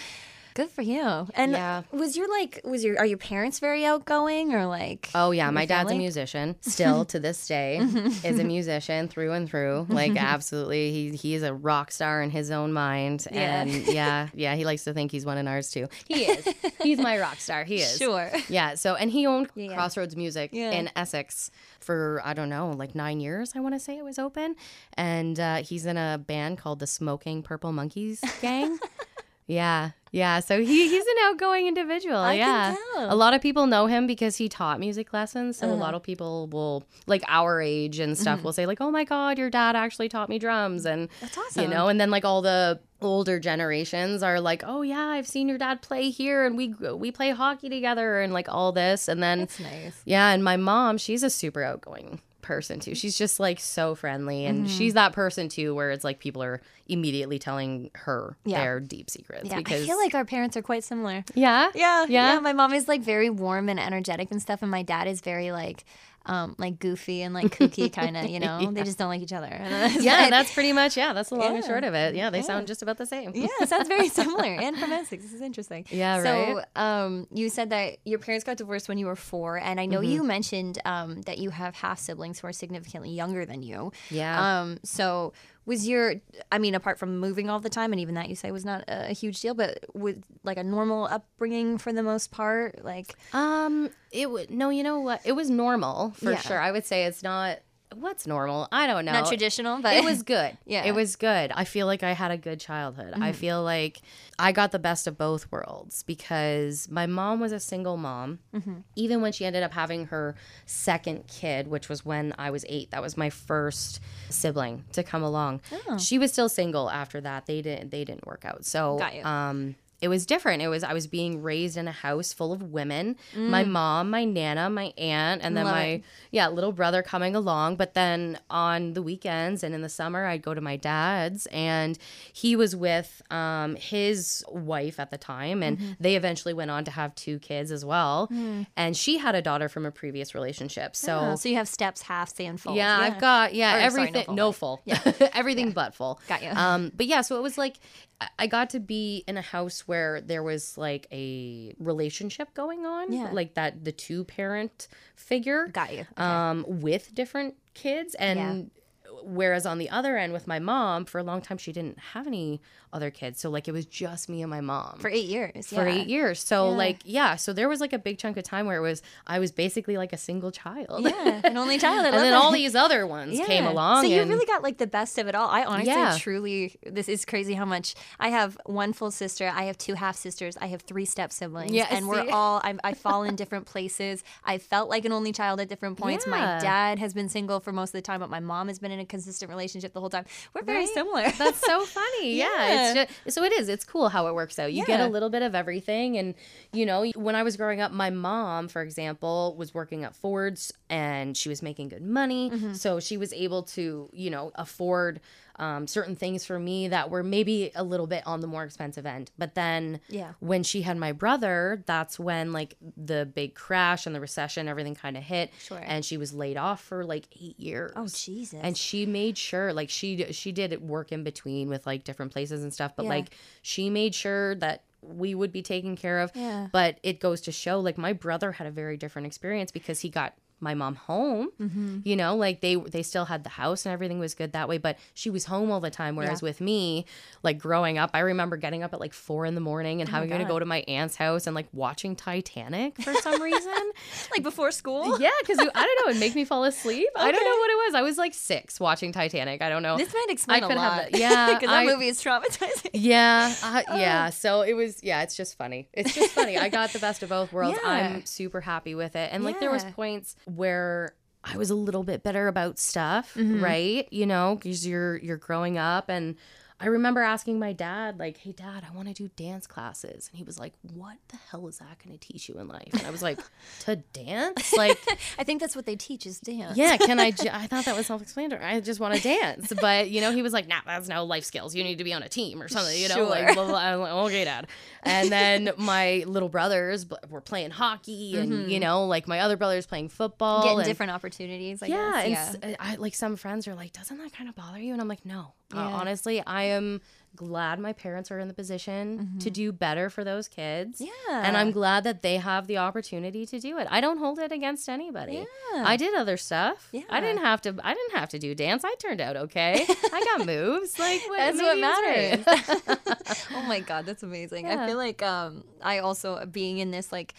[SPEAKER 1] good for you. And
[SPEAKER 3] Yeah.
[SPEAKER 1] was your like, was your, are your parents very outgoing or like,
[SPEAKER 3] Oh yeah, my dad's a musician. Still to this day, (laughs) is a musician through and through. Like absolutely, he he's a rock star in his own mind.
[SPEAKER 1] Yeah.
[SPEAKER 3] And yeah, yeah, he likes to think he's one in ours too. He is. he's my rock star. He is.
[SPEAKER 1] Sure.
[SPEAKER 3] Yeah. So and he owned
[SPEAKER 1] Yeah.
[SPEAKER 3] Crossroads Music
[SPEAKER 1] Yeah.
[SPEAKER 3] in Essex for I don't know, like nine years. I want to say it was open, and uh, he's in a band called the Smoking Purple Monkeys Gang. (laughs) Yeah, yeah. So he he's an outgoing individual.
[SPEAKER 1] I
[SPEAKER 3] yeah.
[SPEAKER 1] Uh-huh.
[SPEAKER 3] a lot of people know him because he taught music lessons. So a lot of people will like our age and stuff
[SPEAKER 1] Mm-hmm.
[SPEAKER 3] will say like, "Oh my God, your dad actually taught me drums," and
[SPEAKER 1] That's awesome.
[SPEAKER 3] you know, and then like all the older generations are like, "Oh yeah, I've seen your dad play here, and we we play hockey together, and like all this," and then
[SPEAKER 1] That's nice.
[SPEAKER 3] yeah, and my mom, she's a super outgoing person too. She's just like so friendly and mm-hmm. she's that person too where it's like people are immediately telling her
[SPEAKER 1] Yeah.
[SPEAKER 3] their deep secrets
[SPEAKER 1] Yeah,
[SPEAKER 3] because
[SPEAKER 1] I feel like our parents are quite similar.
[SPEAKER 3] yeah.
[SPEAKER 1] Yeah,
[SPEAKER 3] Yeah.
[SPEAKER 1] yeah. My mom is like very warm and energetic and stuff, and my dad is very like, um, like goofy and like (laughs) kooky kind of. You know, they just don't like each other. (laughs)
[SPEAKER 3] Yeah, that's pretty much yeah, that's the long and short of it. Yeah, they sound just about the same.
[SPEAKER 1] yeah, it sounds very similar. (laughs) And from Essex, this is interesting.
[SPEAKER 3] Yeah,
[SPEAKER 1] So, um, you said that your parents got divorced when you were four, and I know
[SPEAKER 3] Mm-hmm.
[SPEAKER 1] you mentioned um that you have half siblings who are significantly younger than you.
[SPEAKER 3] Yeah.
[SPEAKER 1] Um. So. Was your, I mean, apart from moving all the time, and even that you say was not a, huge deal, but with like a normal upbringing for the most part, like
[SPEAKER 3] Um, it would no, you know what? It was normal for
[SPEAKER 1] Yeah.
[SPEAKER 3] sure. I would say it's not what's normal. I don't know.
[SPEAKER 1] not traditional, but
[SPEAKER 3] it was good. (laughs)
[SPEAKER 1] Yeah. Mm-hmm.
[SPEAKER 3] It was good. I feel like I had a good childhood. I feel like I got the best of both worlds because my mom was a single mom.
[SPEAKER 1] Mm-hmm.
[SPEAKER 3] Even when she ended up having her second kid, which was when I was eight, that was my first sibling to come along.
[SPEAKER 1] Oh.
[SPEAKER 3] She was still single after that. They didn't they didn't work out. So um it was different. It was I was being raised in a house full of women.
[SPEAKER 1] Mm.
[SPEAKER 3] My mom, my nana, my aunt, and then
[SPEAKER 1] Love
[SPEAKER 3] my
[SPEAKER 1] it.
[SPEAKER 3] yeah little brother coming along. But then on the weekends and in the summer, I'd go to my dad's, and he was with um, his wife at the time, and
[SPEAKER 1] Mm-hmm.
[SPEAKER 3] they eventually went on to have two kids as well.
[SPEAKER 1] Hmm.
[SPEAKER 3] And she had a daughter from a previous relationship. So.
[SPEAKER 1] Oh, so you have steps, halves, and fulls.
[SPEAKER 3] Yeah, I've got yeah
[SPEAKER 1] Or, sorry, no
[SPEAKER 3] everything.
[SPEAKER 1] full,
[SPEAKER 3] no full, (laughs) everything but full.
[SPEAKER 1] Got you.
[SPEAKER 3] Um, but yeah, so it was like I- got to be in a house where there was like a relationship going on,
[SPEAKER 1] Yeah.
[SPEAKER 3] like that the two parent figure,
[SPEAKER 1] Got you. Okay.
[SPEAKER 3] um, with different kids, and whereas on the other end with my mom, for a long time she didn't have any other kids, so like it was just me and my mom
[SPEAKER 1] for eight years.
[SPEAKER 3] for
[SPEAKER 1] yeah.
[SPEAKER 3] eight years. So
[SPEAKER 1] Yeah.
[SPEAKER 3] like yeah, so there was like a big chunk of time where it was I was basically like a single child.
[SPEAKER 1] Yeah, an (laughs) only child.
[SPEAKER 3] And then
[SPEAKER 1] that.
[SPEAKER 3] all these other ones came along.
[SPEAKER 1] So you really got like the best of it all. I honestly,
[SPEAKER 3] Yeah.
[SPEAKER 1] truly, this is crazy how much I have one full sister. I have two half sisters. I have three step siblings.
[SPEAKER 3] Yeah,
[SPEAKER 1] and we're (laughs) all. I, I fall in different places. I felt like an only child at different points. My dad has been single for most of the time, but my mom has been in a consistent relationship the whole time. We're very
[SPEAKER 3] Right?
[SPEAKER 1] similar. (laughs)
[SPEAKER 3] That's so (laughs) funny. yeah.
[SPEAKER 1] Yeah.
[SPEAKER 3] It's just, so it is. It's cool how it works out. You get a little bit of everything. And, you know, when I was growing up, my mom, for example, was working at Ford's and she was making good money.
[SPEAKER 1] Mm-hmm.
[SPEAKER 3] So she was able to, you know, afford um, certain things for me that were maybe a little bit on the more expensive end. But then
[SPEAKER 1] Yeah.
[SPEAKER 3] when she had my brother, that's when like the big crash and the recession, everything kind of hit.
[SPEAKER 1] Sure.
[SPEAKER 3] And she was laid off for like eight years
[SPEAKER 1] oh Jesus.
[SPEAKER 3] and she made sure like she she did work in between with like different places and stuff but
[SPEAKER 1] Yeah.
[SPEAKER 3] like she made sure that we would be taken care of
[SPEAKER 1] Yeah.
[SPEAKER 3] but it goes to show like my brother had a very different experience because he got my mom home
[SPEAKER 1] Mm-hmm.
[SPEAKER 3] you know like they they still had the house and everything was good that way but she was home all the time whereas
[SPEAKER 1] Yeah.
[SPEAKER 3] with me like growing up i remember getting up at like four in the morning and having to
[SPEAKER 1] Oh
[SPEAKER 3] go to my aunt's house and like watching titanic for some (laughs) reason
[SPEAKER 1] like before school.
[SPEAKER 3] yeah because i don't know it'd make me fall asleep i don't know what it was i was like six watching titanic i don't know
[SPEAKER 1] This might explain
[SPEAKER 3] I
[SPEAKER 1] a
[SPEAKER 3] could have
[SPEAKER 1] lot. (laughs)
[SPEAKER 3] that- yeah,
[SPEAKER 1] because that movie is traumatizing.
[SPEAKER 3] Yeah, uh,
[SPEAKER 1] Oh. (laughs)
[SPEAKER 3] yeah. So it was, yeah. It's just funny. It's just funny. I got the best of both worlds.
[SPEAKER 1] Yeah.
[SPEAKER 3] I'm super happy with it. And like, there was points where I was a little bit better about stuff,
[SPEAKER 1] Mm-hmm.
[SPEAKER 3] right? You know, because you're you're growing up, and I remember asking my dad, like, hey, dad, I want to do dance classes. And he was like, what the hell is that going to teach you in life? And I was like, (laughs) to dance? Like, (laughs)
[SPEAKER 1] I think that's what they teach is dance.
[SPEAKER 3] yeah, can I? (laughs) I thought that was self-explanatory. I just want to dance, but you know, he was like, "Nah, that's no life skills. You need to be on a team or something." You know, like, blah, blah. I'm like, okay, dad. And then my little brothers were playing hockey, and mm-hmm. you know, like my other brothers playing football,
[SPEAKER 1] Getting
[SPEAKER 3] and-
[SPEAKER 1] different opportunities. I
[SPEAKER 3] yeah,
[SPEAKER 1] guess.
[SPEAKER 3] and I like some friends are like, "Doesn't that kind of bother you?" And I'm like, "No, Uh, honestly, I am." Glad my parents are in the position to do better for those kids.
[SPEAKER 1] Yeah.
[SPEAKER 3] And I'm glad that they have the opportunity to do it. I don't hold it against anybody.
[SPEAKER 1] Yeah.
[SPEAKER 3] I did other stuff.
[SPEAKER 1] Yeah.
[SPEAKER 3] I didn't have to I didn't have to do dance. I turned out okay. I got (laughs) moves. Like what,
[SPEAKER 1] That's what
[SPEAKER 3] right.
[SPEAKER 1] matters. (laughs) oh my god, that's amazing. I feel like um I also being in this like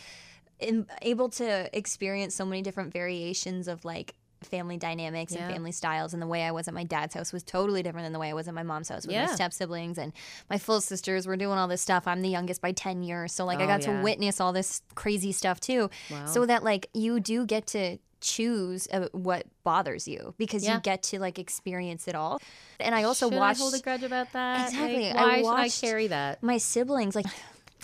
[SPEAKER 1] in, able to experience so many different variations of like family dynamics
[SPEAKER 3] Yeah.
[SPEAKER 1] and family styles and the way I was at my dad's house was totally different than the way I was at my mom's house with my step siblings and my full sisters were doing all this stuff. I'm the youngest by 10 years. So like I
[SPEAKER 3] Oh,
[SPEAKER 1] got
[SPEAKER 3] yeah.
[SPEAKER 1] to witness all this crazy stuff too. So that like you do get to choose uh, what bothers you because
[SPEAKER 3] Yeah.
[SPEAKER 1] you get to like experience it all. And I also
[SPEAKER 3] Should
[SPEAKER 1] watched
[SPEAKER 3] I hold a grudge about that?
[SPEAKER 1] Exactly.
[SPEAKER 3] Like,
[SPEAKER 1] I
[SPEAKER 3] why should
[SPEAKER 1] watched-
[SPEAKER 3] I carry that?
[SPEAKER 1] my siblings like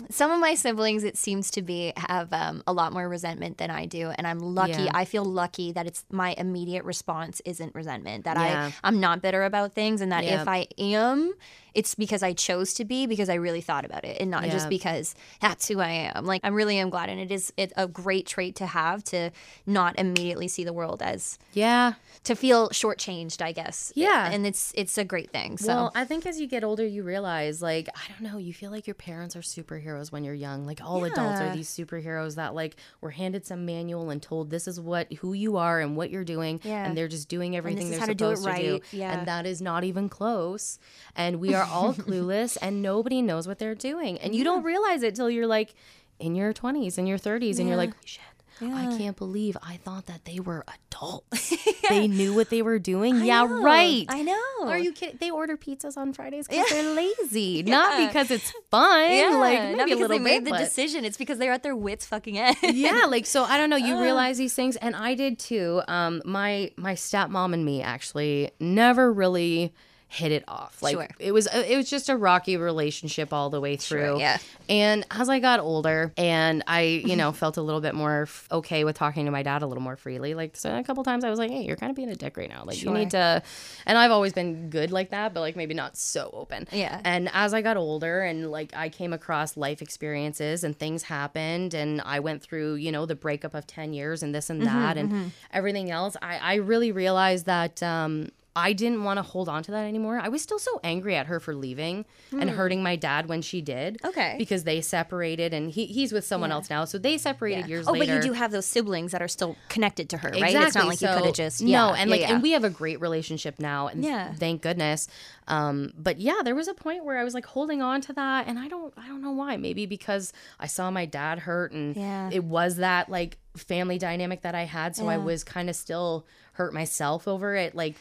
[SPEAKER 1] some of my siblings it seems to be have um, a lot more resentment than i do and i'm lucky
[SPEAKER 3] Yeah.
[SPEAKER 1] i feel lucky that it's my immediate response isn't resentment that
[SPEAKER 3] Yeah.
[SPEAKER 1] i i'm not bitter about things and that if i am it's because i chose to be because i really thought about it and not just because that's who i am like i really am glad and it is it, a great trait to have to not immediately see the world as
[SPEAKER 3] Yeah.
[SPEAKER 1] to feel shortchanged i guess
[SPEAKER 3] Yeah.
[SPEAKER 1] and it's it's a great thing so
[SPEAKER 3] Well, I think as you get older, you realize, like, I don't know, you feel like your parents are superheroes when you're young. Like, all adults are these superheroes that, like, were handed some manual and told this is what, who you are and what you're doing.
[SPEAKER 1] Yeah.
[SPEAKER 3] And they're just doing everything they're
[SPEAKER 1] how to do
[SPEAKER 3] supposed to do.
[SPEAKER 1] Yeah.
[SPEAKER 3] And that is not even close. And we are all (laughs) clueless and nobody knows what they're doing. And you don't realize it till you're like in your 20s and your 30s and you're like, shit. I can't believe I thought that they were adults. (laughs) They knew what they were doing. yeah,
[SPEAKER 1] know.
[SPEAKER 3] right.
[SPEAKER 1] I know.
[SPEAKER 3] Are you kidding? They order pizzas on Fridays because they're lazy, (laughs) not because it's fun.
[SPEAKER 1] Yeah,
[SPEAKER 3] like maybe
[SPEAKER 1] not
[SPEAKER 3] a
[SPEAKER 1] because
[SPEAKER 3] little
[SPEAKER 1] they made
[SPEAKER 3] bit,
[SPEAKER 1] the decision. It's because they're at their wits fucking end.
[SPEAKER 3] yeah, like so. I don't know. You realize these things, and I did too. Um, my my stepmom and me actually never really hit it off. Like
[SPEAKER 1] Sure.
[SPEAKER 3] it was uh, it was just a rocky relationship all the way through.
[SPEAKER 1] yeah.
[SPEAKER 3] And as I got older, and I you know (laughs) felt a little bit more f- okay with talking to my dad a little more freely. Like so a couple times, I was like, "Hey, you're kind of being a dick right now. Like you need to." And I've always been good like that, but like maybe not so open.
[SPEAKER 1] Yeah.
[SPEAKER 3] And as I got older and like I came across life experiences and things happened and I went through, you know, the breakup of 10 years and this and mm-hmm, that and mm-hmm. everything else, I, I really realized that um I didn't want to hold on to that anymore. I was still so angry at her for leaving and hurting my dad when she did.
[SPEAKER 1] Okay.
[SPEAKER 3] Because they separated and he, he's with someone else now. So they separated years later.
[SPEAKER 1] oh,
[SPEAKER 3] later.
[SPEAKER 1] but you do have those siblings that are still connected to her, right?
[SPEAKER 3] Exactly.
[SPEAKER 1] It's not like you could have just
[SPEAKER 3] no,
[SPEAKER 1] yeah,
[SPEAKER 3] and
[SPEAKER 1] yeah,
[SPEAKER 3] like
[SPEAKER 1] yeah.
[SPEAKER 3] and we have a great relationship now, and
[SPEAKER 1] Yeah.
[SPEAKER 3] thank goodness. Um, but yeah, there was a point where I was like holding on to that, and I don't, I don't know why. Maybe because I saw my dad hurt, and
[SPEAKER 1] Yeah.
[SPEAKER 3] it was that like family dynamic that I had, so I was kind of still hurt myself over it, like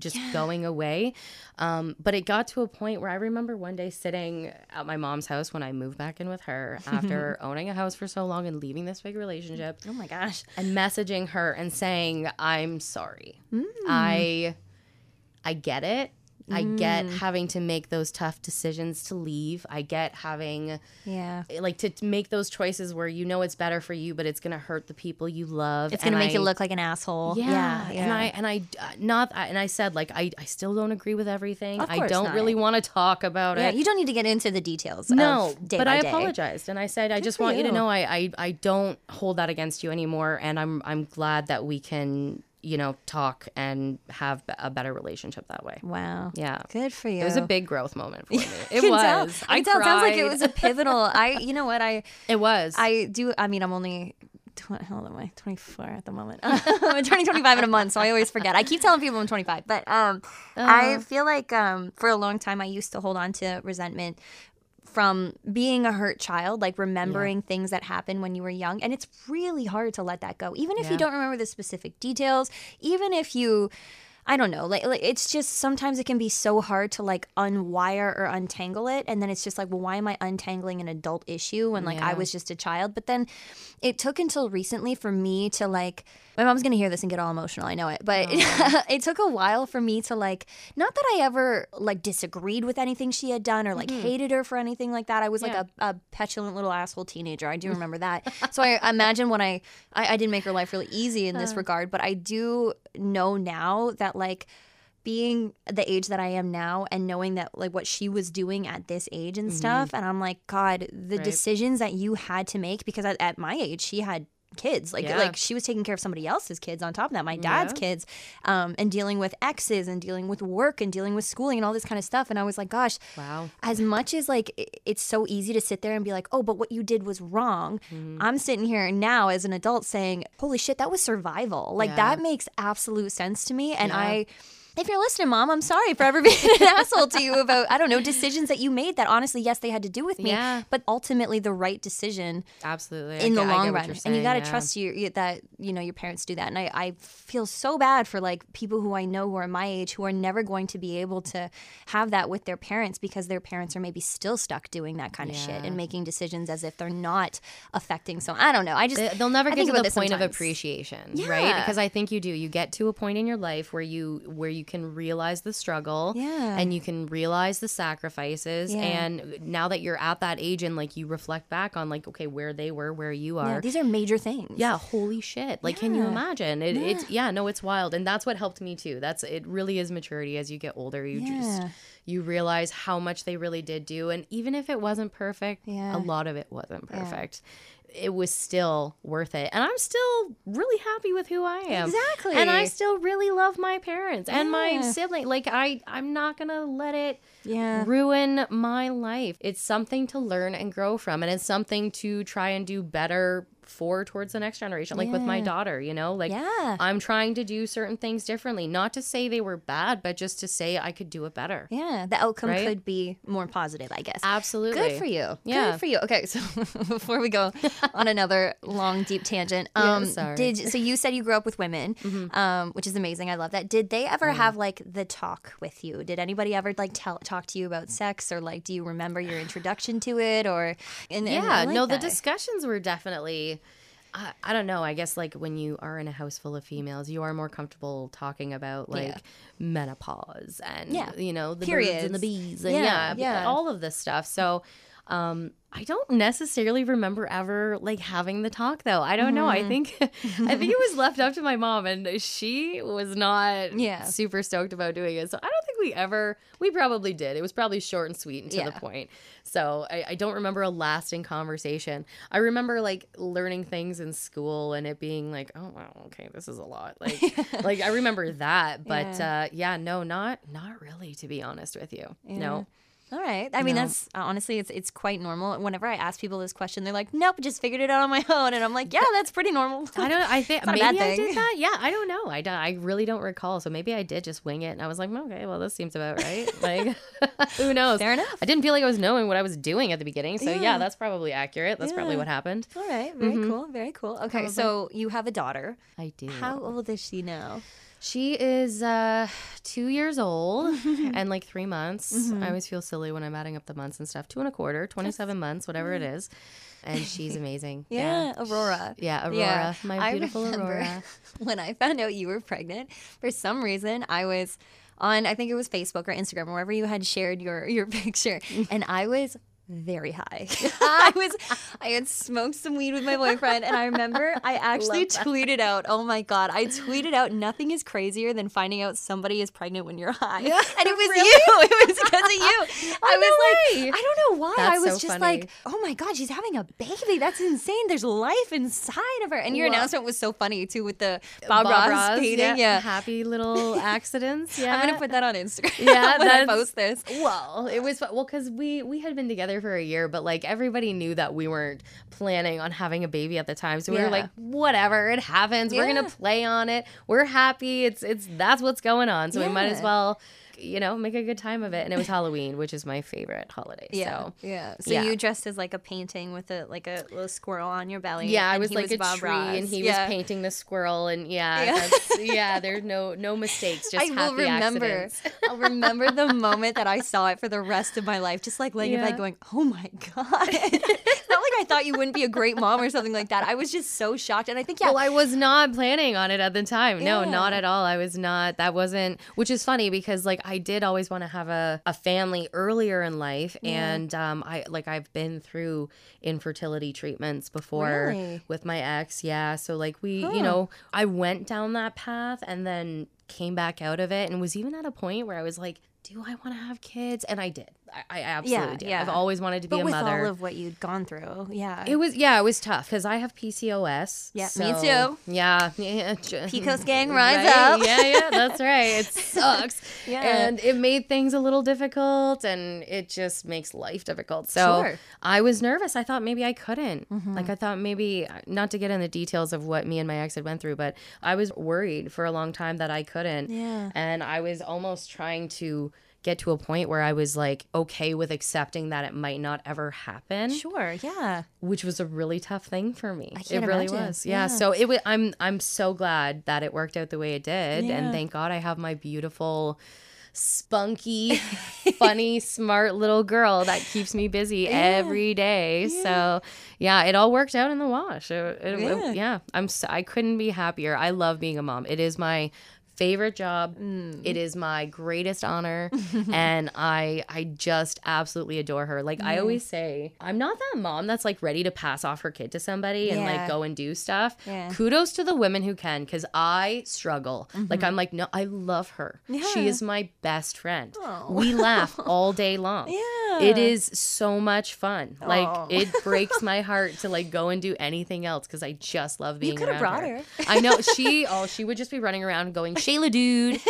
[SPEAKER 3] just going away. Um, but it got to a point where I remember one day sitting at my mom's house when I moved back in with her (laughs) after owning a house for so long and leaving this big relationship
[SPEAKER 1] oh my gosh,
[SPEAKER 3] and messaging her and saying i'm sorry
[SPEAKER 1] Mm.
[SPEAKER 3] i i get it i get
[SPEAKER 1] Mm.
[SPEAKER 3] having to make those tough decisions to leave i get having
[SPEAKER 1] yeah.
[SPEAKER 3] like to to make those choices where you know it's better for you but it's gonna hurt the people you love
[SPEAKER 1] It's gonna
[SPEAKER 3] and
[SPEAKER 1] make you look like an asshole.
[SPEAKER 3] yeah,
[SPEAKER 1] yeah.
[SPEAKER 3] and I and I uh, not and I said like I I still don't agree with everything.
[SPEAKER 1] Of
[SPEAKER 3] I don't
[SPEAKER 1] not.
[SPEAKER 3] really want to talk about
[SPEAKER 1] yeah,
[SPEAKER 3] it.
[SPEAKER 1] you don't need to get into the details.
[SPEAKER 3] No, but I
[SPEAKER 1] day.
[SPEAKER 3] apologized and I said I just want you to know I, I I don't hold that against you anymore and I'm I'm glad that we can you know talk and have a better relationship that way.
[SPEAKER 1] Wow.
[SPEAKER 3] Yeah.
[SPEAKER 1] Good for you.
[SPEAKER 3] It was a big growth moment for (laughs) me. It was.
[SPEAKER 1] tell. I can tell. It sounds like it was a (laughs) pivotal. I, you know what? I,
[SPEAKER 3] It was.
[SPEAKER 1] I do. I mean, I'm only. Tw- how old am I? 24 at the moment. (laughs) I'm turning 25 in a month, so I always forget. I keep telling people I'm 25, but um, I feel like um, for a long time I used to hold on to resentment from being a hurt child, like remembering things that happened when you were young, and it's really hard to let that go, even if
[SPEAKER 3] Yeah.
[SPEAKER 1] you don't remember the specific details, even if you. I don't know. Like, like it's just sometimes it can be so hard to like unwire or untangle it, and then it's just like, well, why am I untangling an adult issue when like I was just a child? But then it took until recently for me to like. My mom's gonna hear this and get all emotional. I know it, but oh. (laughs) it took a while for me to like. Not that I ever like disagreed with anything she had done or like mm-hmm. hated her for anything like that. I was
[SPEAKER 3] Yeah.
[SPEAKER 1] like a, a petulant little asshole teenager. I do mm. remember that. (laughs) so I imagine when I, I I didn't make her life really easy in this regard, but I do know now that like being the age that I am now and knowing that like what she was doing at this age and mm-hmm. stuff and I'm like god the
[SPEAKER 3] Right.
[SPEAKER 1] decisions that you had to make because at, at my age she had kids like
[SPEAKER 3] Yeah.
[SPEAKER 1] like she was taking care of somebody else's kids on top of that my dad's
[SPEAKER 3] Yeah.
[SPEAKER 1] kids um and dealing with exes and dealing with work and dealing with schooling and all this kind of stuff and I was like gosh
[SPEAKER 3] Wow.
[SPEAKER 1] as much as like it's so easy to sit there and be like, oh, but what you did was wrong.
[SPEAKER 3] Mm-hmm.
[SPEAKER 1] I'm sitting here now as an adult saying, holy shit, that was survival. Like
[SPEAKER 3] Yeah.
[SPEAKER 1] that makes absolute sense to me. And. I. If you're listening, mom, I'm sorry for ever (laughs) being an asshole to you about, I don't know, decisions that you made that honestly, yes, they had to do with me,
[SPEAKER 3] Yeah.
[SPEAKER 1] but ultimately the right decision
[SPEAKER 3] Absolutely.
[SPEAKER 1] In the
[SPEAKER 3] get-
[SPEAKER 1] long run
[SPEAKER 3] you're
[SPEAKER 1] and you got to
[SPEAKER 3] yeah.
[SPEAKER 1] trust you, you that you know your parents do that and I, I feel so bad for like people who i know who are my age who are never going to be able to have that with their parents because their parents are maybe still stuck doing that kind of shit and making decisions as if they're not affecting so i don't know i just
[SPEAKER 3] They- They'll never
[SPEAKER 1] I
[SPEAKER 3] get to the point of
[SPEAKER 1] sometimes.
[SPEAKER 3] appreciation, right? Because I think you do. You get to a point in your life where you where you can realize the struggle,
[SPEAKER 1] Yeah.
[SPEAKER 3] and you can realize the sacrifices.
[SPEAKER 1] Yeah.
[SPEAKER 3] And now that you're at that age, and like you reflect back on like, okay, where they were, where you are,
[SPEAKER 1] yeah, these are major things
[SPEAKER 3] yeah, holy shit. Like, can you imagine? It, It's, yeah, no, it's wild. And that's what helped me too. That's, it really is maturity as you get older. You just, you realize how much they really did do. And even if it wasn't perfect,
[SPEAKER 1] Yeah.
[SPEAKER 3] a lot of it wasn't perfect. It was still worth it. And I'm still really happy with who I am.
[SPEAKER 1] Exactly.
[SPEAKER 3] And I still really love my parents and my
[SPEAKER 1] Yeah.
[SPEAKER 3] sibling. Like, I, I'm not going to let it
[SPEAKER 1] yeah
[SPEAKER 3] ruin my life. It's something to learn and grow from, and it's something to try and do better for towards the next generation. Like with my daughter, you know, like
[SPEAKER 1] Yeah.
[SPEAKER 3] I'm trying to do certain things differently, not to say they were bad, but just to say I could do it better.
[SPEAKER 1] yeah the outcome
[SPEAKER 3] Right?
[SPEAKER 1] could be more positive i guess
[SPEAKER 3] Absolutely.
[SPEAKER 1] Good for you.
[SPEAKER 3] Yeah.
[SPEAKER 1] Good for you. Okay, (laughs) so before we go on another long, deep tangent, um,
[SPEAKER 3] sorry.
[SPEAKER 1] did so you said you grew up with women, um, which is amazing. I love that. Did they ever have like the talk with you? Did anybody ever like tell talk to you about sex, or like do you remember your introduction to it, or and, and
[SPEAKER 3] Yeah,
[SPEAKER 1] like
[SPEAKER 3] no, the discussions were definitely. I, I don't know. I guess like when you are in a house full of females, you are more comfortable talking about like
[SPEAKER 1] Yeah.
[SPEAKER 3] menopause and
[SPEAKER 1] Yeah.
[SPEAKER 3] you know the birds
[SPEAKER 1] Periods.
[SPEAKER 3] and the bees and
[SPEAKER 1] Yeah,
[SPEAKER 3] yeah,
[SPEAKER 1] yeah.
[SPEAKER 3] all of this stuff. So um I don't necessarily remember ever like having the talk though. I don't know.
[SPEAKER 1] Mm-hmm.
[SPEAKER 3] I think (laughs) I think it was left up to my mom and she was not (laughs)
[SPEAKER 1] Yeah.
[SPEAKER 3] super stoked about doing it. So I don't we ever we probably did. It was probably short and sweet and to
[SPEAKER 1] Yeah.
[SPEAKER 3] the point. So I, I don't remember a lasting conversation. I remember like learning things in school and it being like, oh wow, okay, this is a lot. Like (laughs) like I remember that. But
[SPEAKER 1] Yeah.
[SPEAKER 3] uh yeah, no, not not really to be honest with you. No.
[SPEAKER 1] All right. I mean,
[SPEAKER 3] No.
[SPEAKER 1] that's uh, honestly, it's it's quite normal. Whenever I ask people this question, they're like, "Nope, just figured it out on my (laughs) own," and I'm like, "Yeah, that's pretty normal."
[SPEAKER 3] I don't. I (laughs) think maybe I did that. Yeah, I don't know. I, I really don't recall. So maybe I did just wing it, and I was like, okay, well, this seems about right. (laughs) Like, who knows?
[SPEAKER 1] Fair enough.
[SPEAKER 3] I didn't feel like I was knowing what I was doing at the beginning. So yeah,
[SPEAKER 1] Yeah.
[SPEAKER 3] that's probably accurate. That's probably what happened.
[SPEAKER 1] All right. Very mm-hmm. cool. Very cool. Okay, so you have a daughter.
[SPEAKER 3] I do.
[SPEAKER 1] How old is she now?
[SPEAKER 3] She is uh, two years old (laughs) and like three months.
[SPEAKER 1] Mm-hmm.
[SPEAKER 3] I always feel silly when I'm adding up the months and stuff. Two and a quarter, 27 months, whatever it is. And she's amazing. (laughs)
[SPEAKER 1] Yeah, Aurora.
[SPEAKER 3] Yeah, Aurora.
[SPEAKER 1] Yeah,
[SPEAKER 3] My beautiful Aurora. (laughs)
[SPEAKER 1] When I found out you were pregnant, for some reason I was on I think it was Facebook or Instagram or wherever you had shared your your picture, and I was very high. (laughs) (laughs) I was I had smoked some weed with my boyfriend and I remember I (laughs) actually tweeted out, "Oh my god, I tweeted out nothing is crazier than finding out somebody is pregnant when you're high." And it was you. It was because of you. Oh, I was
[SPEAKER 3] way.
[SPEAKER 1] like, I don't know why.
[SPEAKER 3] That's I
[SPEAKER 1] was
[SPEAKER 3] so
[SPEAKER 1] just
[SPEAKER 3] funny.
[SPEAKER 1] like, "Oh my god, she's having a baby. That's insane. There's life inside of her." And your
[SPEAKER 3] Well-
[SPEAKER 1] announcement was so funny too with the Bob, Ross, painting. Yeah.
[SPEAKER 3] Happy little accidents. Yeah.
[SPEAKER 1] I'm gonna put that on Instagram.
[SPEAKER 3] Yeah,
[SPEAKER 1] when I post this.
[SPEAKER 3] Well, it was well because we we had been together for a year, but like everybody knew that we weren't planning on having a baby at the time. So we
[SPEAKER 1] Yeah.
[SPEAKER 3] were like, whatever, it happens. We're gonna play on it. We're happy. It's it's that's what's going on. So we might as well you know, make a good time of it. And it was (laughs) Halloween, which is my favorite holiday. So
[SPEAKER 1] yeah. So
[SPEAKER 3] yeah.
[SPEAKER 1] you dressed as like a painting with a like a little squirrel on your belly.
[SPEAKER 3] yeah, I was like a
[SPEAKER 1] Bob
[SPEAKER 3] tree,
[SPEAKER 1] Ross.
[SPEAKER 3] and he
[SPEAKER 1] Yeah.
[SPEAKER 3] was painting the squirrel, and yeah,
[SPEAKER 1] Yeah. (laughs)
[SPEAKER 3] yeah. There's no no mistakes, just
[SPEAKER 1] I will remember.
[SPEAKER 3] accidents. (laughs)
[SPEAKER 1] I'll remember the moment that I saw it for the rest of my life, just like laying in
[SPEAKER 3] Yeah.
[SPEAKER 1] bed going, "Oh my god!" Like I thought you wouldn't be a great mom or something like that. I was just so shocked, and I think yeah,
[SPEAKER 3] Well, I was not planning on it at the time. No, not at all. I was not. That wasn't. Which is funny because like I did always want to have a, a family earlier in life, and um, I like I've been through infertility treatments before
[SPEAKER 1] Really?
[SPEAKER 3] with my ex. Yeah, so like we, you know, I went down that path and then came back out of it, and was even at a point where I was like, do I want to have kids? And I did. I, I absolutely did.
[SPEAKER 1] yeah.
[SPEAKER 3] I've always wanted to be
[SPEAKER 1] but
[SPEAKER 3] a
[SPEAKER 1] with
[SPEAKER 3] mother.
[SPEAKER 1] all of what you'd gone through, yeah,
[SPEAKER 3] It was yeah, it was tough because I have PCOS.
[SPEAKER 1] Yeah, me too.
[SPEAKER 3] Yeah, (laughs) (laughs) yeah.
[SPEAKER 1] Picos gang, rise
[SPEAKER 3] right?
[SPEAKER 1] up.
[SPEAKER 3] Yeah, yeah, that's right. It (laughs) sucks.
[SPEAKER 1] Yeah.
[SPEAKER 3] and it made things a little difficult, and it just makes life difficult. So
[SPEAKER 1] Sure. Mm-hmm.
[SPEAKER 3] I was nervous. I thought maybe I couldn't. Like I thought maybe not to get in the details of what me and my ex had went through, but I was worried for a long time that I couldn't.
[SPEAKER 1] Yeah.
[SPEAKER 3] and I was almost trying to. Get to a point where I was like okay with accepting that it might not ever happen
[SPEAKER 1] sure, yeah,
[SPEAKER 3] which was a really tough thing for me. It really
[SPEAKER 1] imagine.
[SPEAKER 3] was. Yeah.
[SPEAKER 1] Yeah.
[SPEAKER 3] So it was. I'm I'm so glad that it worked out the way it did,
[SPEAKER 1] Yeah.
[SPEAKER 3] and thank God I have my beautiful, spunky, (laughs) funny, smart little girl that keeps me busy (laughs) every day. So yeah, it all worked out in the wash. It- it- it-
[SPEAKER 1] Yeah.
[SPEAKER 3] yeah. I'm. So, I couldn't be happier. I love being a mom. It is my favorite job.
[SPEAKER 1] Mm.
[SPEAKER 3] It is my greatest honor (laughs) and I I just absolutely adore her. Like I always say, I'm not that mom that's like ready to pass off her kid to somebody and like go and do stuff.
[SPEAKER 1] Yeah.
[SPEAKER 3] Kudos to the women who can cuz I struggle. Like I'm like no, I love her. She
[SPEAKER 1] Mm-hmm.
[SPEAKER 3] Is my best friend.
[SPEAKER 1] Oh.
[SPEAKER 3] We laugh all day long. (laughs)
[SPEAKER 1] Yeah.
[SPEAKER 3] It is so much fun. Like
[SPEAKER 1] Oh.
[SPEAKER 3] it (laughs) breaks my heart to like go and do anything else cuz I just love being
[SPEAKER 1] You
[SPEAKER 3] coulda
[SPEAKER 1] brought
[SPEAKER 3] her.
[SPEAKER 1] her.
[SPEAKER 3] I know (laughs) she oh she would just be running around going (laughs) Shayla dude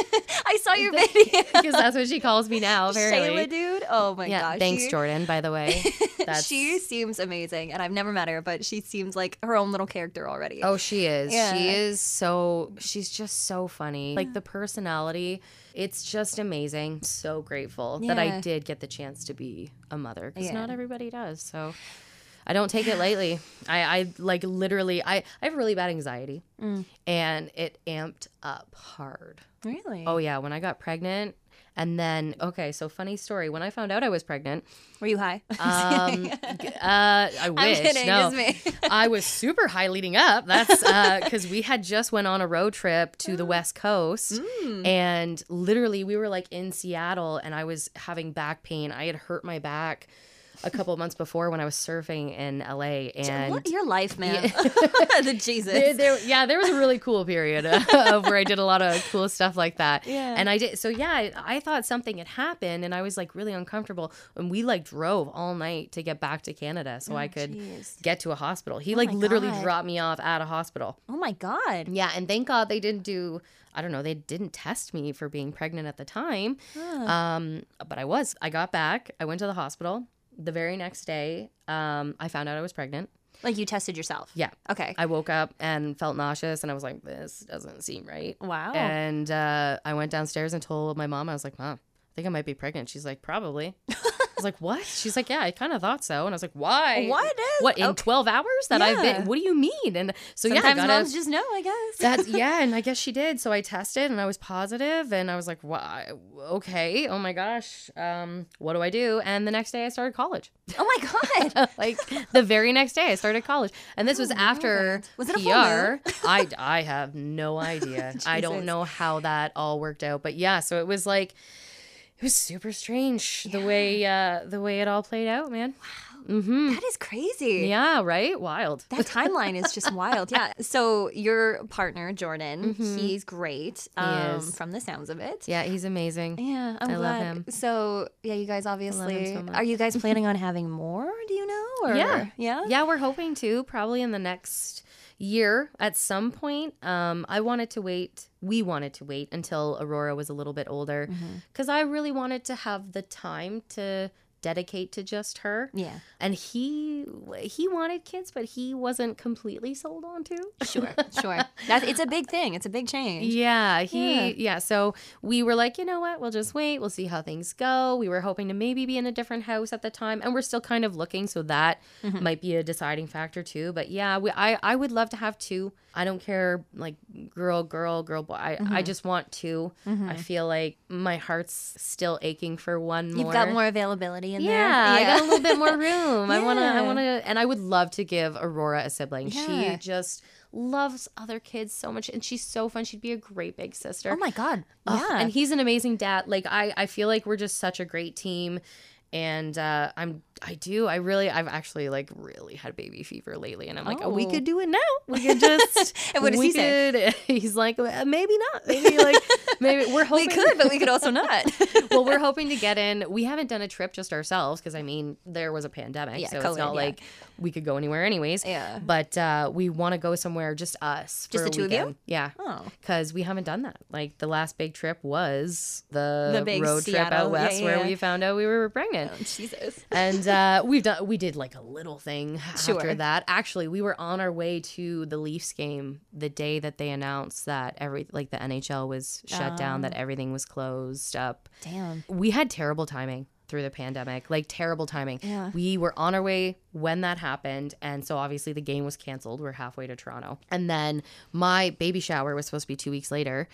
[SPEAKER 1] I saw your video.
[SPEAKER 3] because that's what she calls me now. Apparently,
[SPEAKER 1] Shayla, dude. Oh my
[SPEAKER 3] yeah.
[SPEAKER 1] gosh.
[SPEAKER 3] Thanks,
[SPEAKER 1] she-
[SPEAKER 3] Jordan. By the way, that's
[SPEAKER 1] She seems amazing, and I've never met her, but she seems like her own little character already.
[SPEAKER 3] oh, she is.
[SPEAKER 1] Yeah.
[SPEAKER 3] She is so. She's just so funny. Like the personality, it's just amazing. So grateful that I
[SPEAKER 1] Yeah.
[SPEAKER 3] did get the chance to be a mother because
[SPEAKER 1] Yeah.
[SPEAKER 3] not everybody does. So. I don't take it lightly. I, I like literally. I, I have really bad anxiety,
[SPEAKER 1] Mm.
[SPEAKER 3] and it amped up hard.
[SPEAKER 1] really?
[SPEAKER 3] Oh yeah, when I got pregnant, and then okay, so funny story. When I found out I was pregnant,
[SPEAKER 1] Were you high? (laughs)
[SPEAKER 3] Um, uh, I wish.
[SPEAKER 1] Kidding.
[SPEAKER 3] no,
[SPEAKER 1] me. (laughs)
[SPEAKER 3] I was super high leading up. That's (laughs) because we had just went on a road trip to the West Coast,
[SPEAKER 1] Mm.
[SPEAKER 3] and literally we were like in Seattle, and I was having back pain. I had hurt my back a couple months before when I was surfing in LA, and
[SPEAKER 1] What- your life, man. (laughs) the Jesus.
[SPEAKER 3] there, there- yeah, there was a really cool period (laughs) of where I did a lot of cool stuff like that.
[SPEAKER 1] Yeah.
[SPEAKER 3] And I did. So yeah, I, I thought something had happened, and I was like really uncomfortable. And we like drove all night to get back to Canada so I could
[SPEAKER 1] jeez.
[SPEAKER 3] get to a hospital. He like literally
[SPEAKER 1] God.
[SPEAKER 3] dropped me off at a hospital.
[SPEAKER 1] oh my God.
[SPEAKER 3] Yeah, and thank God they didn't do. I don't know. They didn't test me for being pregnant at the time. Um, but I was. I got back. I went to the hospital. The very next day, um, I found out I was pregnant.
[SPEAKER 1] Like you tested yourself.
[SPEAKER 3] Yeah.
[SPEAKER 1] Okay.
[SPEAKER 3] I woke up and felt nauseous, and I was like, "This doesn't seem right."
[SPEAKER 1] wow.
[SPEAKER 3] And uh, I went downstairs and told my mom, I was like, "Mom, I think I might be pregnant." She's like, "Probably." I was like, "What?" She's like, "Yeah, I kind of thought so." And I was like, "Why?
[SPEAKER 1] What?
[SPEAKER 3] What in twelve hours that I've been? What do you mean?" And so yeah, I
[SPEAKER 1] Sometimes
[SPEAKER 3] got
[SPEAKER 1] moms just know, I guess.
[SPEAKER 3] that's (laughs) yeah, and I guess she did. So I tested, and I was positive, and I was like, "Why? Okay, oh my gosh, um, what do I do?" And the next day, I started college.
[SPEAKER 1] oh my God. (laughs)
[SPEAKER 3] like the very next day, I started college, and this was after
[SPEAKER 1] Was it a
[SPEAKER 3] PR. (laughs) I I have no idea. I don't know how that all worked out, but yeah, so it was like it was super strange the way uh the way it all played out, man. Wow.
[SPEAKER 1] That is crazy.
[SPEAKER 3] Yeah, right? Wild.
[SPEAKER 1] That timeline is just wild. Yeah. (laughs) So your partner, Jordan, he's great. Um,
[SPEAKER 3] Mm-hmm. is.
[SPEAKER 1] from the sounds of it.
[SPEAKER 3] Yeah, he's amazing.
[SPEAKER 1] Yeah, I'm
[SPEAKER 3] I love him.
[SPEAKER 1] So yeah, you guys obviously
[SPEAKER 3] so
[SPEAKER 1] are you guys (laughs) planning on having more? Do you know? Or,
[SPEAKER 3] Yeah.
[SPEAKER 1] yeah,
[SPEAKER 3] Yeah, we're hoping to probably in the next year at some point. Um, I wanted to wait. We wanted to wait until Aurora was a little bit older
[SPEAKER 1] Mm-hmm.
[SPEAKER 3] because I really wanted to have the time to dedicate to just her.
[SPEAKER 1] Yeah.
[SPEAKER 3] And he he wanted kids, but he wasn't completely sold on to.
[SPEAKER 1] Sure, (laughs) sure. That it's a big thing. It's a big change.
[SPEAKER 3] Yeah, he
[SPEAKER 1] Yeah.
[SPEAKER 3] yeah. So we were like, you know what? We'll just wait. We'll see how things go. We were hoping to maybe be in a different house at the time, and we're still kind of looking. So that
[SPEAKER 1] Mm-hmm.
[SPEAKER 3] might be a deciding factor too. But yeah, we, I I would love to have two. I don't care like girl, girl, girl, boy. I,
[SPEAKER 1] Mm-hmm.
[SPEAKER 3] I just want 2 I feel like my heart's still aching for one more.
[SPEAKER 1] You've got more availability in
[SPEAKER 3] Yeah,
[SPEAKER 1] there.
[SPEAKER 3] Yeah, I got a little bit more room. I wanna, I wanna, and I would love to give Aurora a sibling.
[SPEAKER 1] Yeah.
[SPEAKER 3] She just loves other kids so much, and she's so fun. She'd be a great big sister.
[SPEAKER 1] Oh my god.
[SPEAKER 3] Ugh,
[SPEAKER 1] Yeah.
[SPEAKER 3] and he's an amazing dad. Like I, I feel like we're just such a great team, and uh, I'm, I do, I really, I've actually like really had baby fever lately, and I'm like, oh, we
[SPEAKER 1] Oh.
[SPEAKER 3] could do it now. We could (laughs) just.
[SPEAKER 1] And what does
[SPEAKER 3] we
[SPEAKER 1] he say? (laughs)
[SPEAKER 3] He's like, "Uh, maybe not. Maybe (laughs) like, maybe we're hoping we
[SPEAKER 1] could, but we could also not.
[SPEAKER 3] well, we're hoping to get in. We haven't done a trip just ourselves because I mean there was a pandemic,
[SPEAKER 1] Yeah,
[SPEAKER 3] so
[SPEAKER 1] COVID,
[SPEAKER 3] it's not
[SPEAKER 1] yeah.
[SPEAKER 3] like we could go anywhere anyways.
[SPEAKER 1] Yeah.
[SPEAKER 3] But uh, we want to go somewhere just us,
[SPEAKER 1] Just the two of you?
[SPEAKER 3] Yeah.
[SPEAKER 1] Oh.
[SPEAKER 3] Because we haven't done that. Like the last big trip was the,
[SPEAKER 1] The
[SPEAKER 3] road trip out west
[SPEAKER 1] yeah,
[SPEAKER 3] where we found out we were pregnant.
[SPEAKER 1] Jesus.
[SPEAKER 3] and uh, we've done we did like a little thing after that. Actually, we were on our way to the Leafs game the day that they announced that every like the NHL was shut down,
[SPEAKER 1] Oh.
[SPEAKER 3] that everything was closed up
[SPEAKER 1] Damn.
[SPEAKER 3] we had terrible timing through the pandemic like terrible timing
[SPEAKER 1] Yeah.
[SPEAKER 3] we were on our way when that happened and so obviously the game was canceled we're halfway to toronto and then my baby shower was supposed to be two weeks later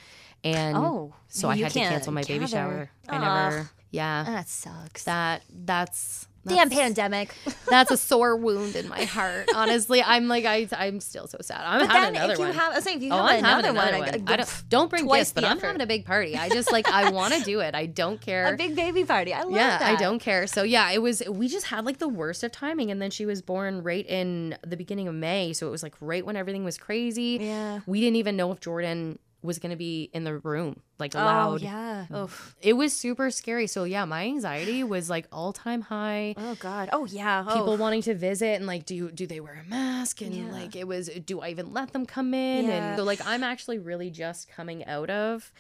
[SPEAKER 3] and
[SPEAKER 1] Oh,
[SPEAKER 3] so i had to cancel my baby
[SPEAKER 1] gather.
[SPEAKER 3] shower i never yeah
[SPEAKER 1] That sucks.
[SPEAKER 3] that that's
[SPEAKER 1] Damn pandemic. (laughs)
[SPEAKER 3] that's a sore wound in my heart honestly i'm like I, i'm still so sad i'm
[SPEAKER 1] But
[SPEAKER 3] having
[SPEAKER 1] then
[SPEAKER 3] another
[SPEAKER 1] if you
[SPEAKER 3] one
[SPEAKER 1] have, I was saying if you
[SPEAKER 3] Oh,
[SPEAKER 1] have
[SPEAKER 3] I'm
[SPEAKER 1] another,
[SPEAKER 3] having another
[SPEAKER 1] one,
[SPEAKER 3] one.
[SPEAKER 1] I-
[SPEAKER 3] I don't, don't bring gifts, but
[SPEAKER 1] the
[SPEAKER 3] I'm having a big party. I just like I (laughs) want to do it. I don't care.
[SPEAKER 1] a big baby party. I love
[SPEAKER 3] yeah,
[SPEAKER 1] that.
[SPEAKER 3] I don't care. So yeah, it was. We just had like the worst of timing, and then she was born right in the beginning of May, so it was like right when everything was crazy.
[SPEAKER 1] Yeah.
[SPEAKER 3] we didn't even know if Jordan was gonna be in the room, like loud.
[SPEAKER 1] Oh
[SPEAKER 3] allowed.
[SPEAKER 1] yeah. Oof.
[SPEAKER 3] It was super scary. So yeah, my anxiety was like all time high.
[SPEAKER 1] Oh god. Oh yeah. Oh.
[SPEAKER 3] People wanting to visit and like, do you, do they wear a mask? And
[SPEAKER 1] Yeah.
[SPEAKER 3] like, it was, do I even let them come in?
[SPEAKER 1] Yeah.
[SPEAKER 3] And so like, I'm actually really just coming out of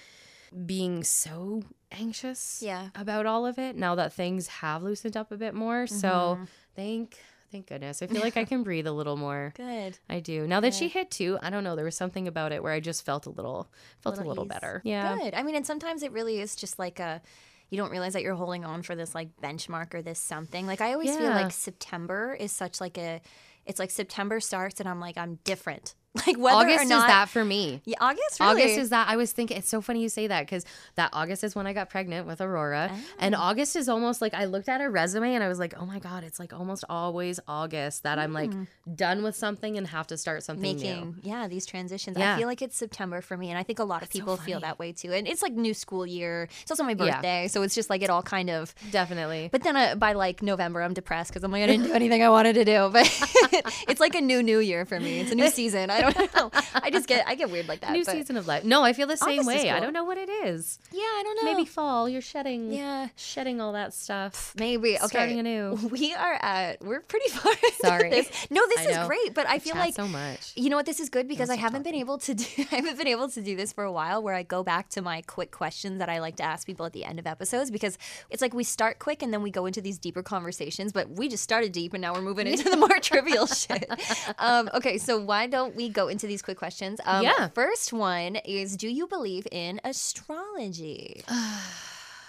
[SPEAKER 3] being so anxious
[SPEAKER 1] Yeah.
[SPEAKER 3] about all of it now that things have loosened up a bit more. So
[SPEAKER 1] Mm-hmm.
[SPEAKER 3] thank, thank goodness. I feel like I can breathe a little more. (laughs)
[SPEAKER 1] Good.
[SPEAKER 3] I do. Now that she hit two, I don't know. There was something about it where I just felt a little, felt a
[SPEAKER 1] Little
[SPEAKER 3] little better. Yeah.
[SPEAKER 1] Good. I mean, and sometimes it really is just like a. You don't realize that you're holding on for this like benchmark or this something. Like I always feel like September is such like a. It's like September starts and I'm like I'm different. Like whether
[SPEAKER 3] August
[SPEAKER 1] or
[SPEAKER 3] is that for me.
[SPEAKER 1] Yeah, August. Really?
[SPEAKER 3] August is that I was thinking it's so funny you say that because that August is when I got pregnant with Aurora. And
[SPEAKER 1] Oh.
[SPEAKER 3] August is almost like I looked at her resume and I was like, oh my God, it's like almost always August that I'm like done with something and have to start something new.
[SPEAKER 1] Hmm. yeah these transitions.
[SPEAKER 3] Yeah.
[SPEAKER 1] I feel like it's September for me, and I think a lot of
[SPEAKER 3] so
[SPEAKER 1] people feel that way too. And it's like new school year. It's also my
[SPEAKER 3] Yeah.
[SPEAKER 1] birthday, so it's just like it all kind of.
[SPEAKER 3] Definitely.
[SPEAKER 1] But then uh, by like November, I'm depressed because I'm like I didn't do anything I wanted to do. But (laughs) it's like a new new year for me. It's a new (laughs) season. I don't (laughs) know. I just get I get weird like that.
[SPEAKER 3] New season of life. No, I feel the same
[SPEAKER 1] August
[SPEAKER 3] way. I don't know what it is.
[SPEAKER 1] Yeah, I don't know.
[SPEAKER 3] Maybe fall. You're shedding.
[SPEAKER 1] Yeah.
[SPEAKER 3] Shedding all that stuff.
[SPEAKER 1] Maybe okay.
[SPEAKER 3] Starting anew.
[SPEAKER 1] We are at. We're pretty far.
[SPEAKER 3] Sorry.
[SPEAKER 1] this. No, this
[SPEAKER 3] I
[SPEAKER 1] is great, but I feel like
[SPEAKER 3] so much.
[SPEAKER 1] You know what? This is good because I haven't been able to do. (laughs) I haven't been able to do this for a while. Where I go back to my quick questions that I like to ask people at the end of episodes because it's like we start quick and then we go into these deeper conversations. But we just started deep and now we're moving into the more trivial (laughs) shit. Um, okay, so why don't we go into these quick questions? Um,
[SPEAKER 3] Yeah.
[SPEAKER 1] First one is: Do you believe in astrology? (sighs)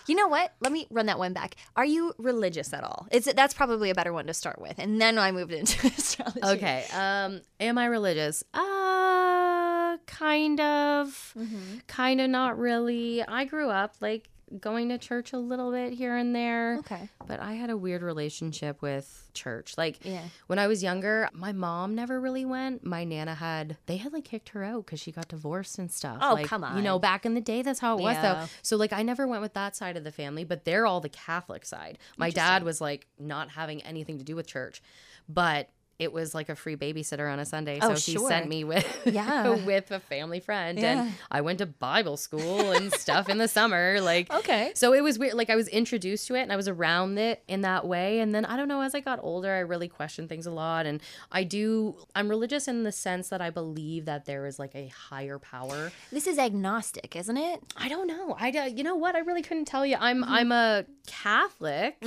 [SPEAKER 1] You know what? Let me run that one back. Are you religious at all? It's that's probably a better one to start with, and then I moved into (laughs) astrology.
[SPEAKER 3] Okay. Um, am I religious? Uh, kind of.
[SPEAKER 1] Mm-hmm.
[SPEAKER 3] Kind of not really. I grew up like going to church a little bit here and there.
[SPEAKER 1] Okay.
[SPEAKER 3] But I had a weird relationship with church. Like
[SPEAKER 1] Yeah.
[SPEAKER 3] when I was younger, my mom never really went. My nana had they had like kicked her out because she got divorced and stuff.
[SPEAKER 1] Oh,
[SPEAKER 3] like,
[SPEAKER 1] come
[SPEAKER 3] You know, back in the day, that's how it was
[SPEAKER 1] Yeah.
[SPEAKER 3] though. So like I never went with that side of the family, but they're all the Catholic side. My dad was like not having anything to do with church, but it was like a free babysitter on a Sunday.
[SPEAKER 1] Oh,
[SPEAKER 3] so he
[SPEAKER 1] sure.
[SPEAKER 3] sent me with (laughs)
[SPEAKER 1] Yeah.
[SPEAKER 3] with a family friend
[SPEAKER 1] Yeah.
[SPEAKER 3] and I went to Bible school and stuff in the (laughs) summer. Like
[SPEAKER 1] Okay.
[SPEAKER 3] So it was weird. Like I was introduced to it and I was around it in that way. And then I don't know, as I got older, I really questioned things a lot. And I do I'm religious in the sense that I believe that there is like a higher power.
[SPEAKER 1] This is agnostic, isn't it?
[SPEAKER 3] I don't know. I don't- you know what? I really couldn't tell you. I'm
[SPEAKER 1] Mm-hmm.
[SPEAKER 3] I'm a Catholic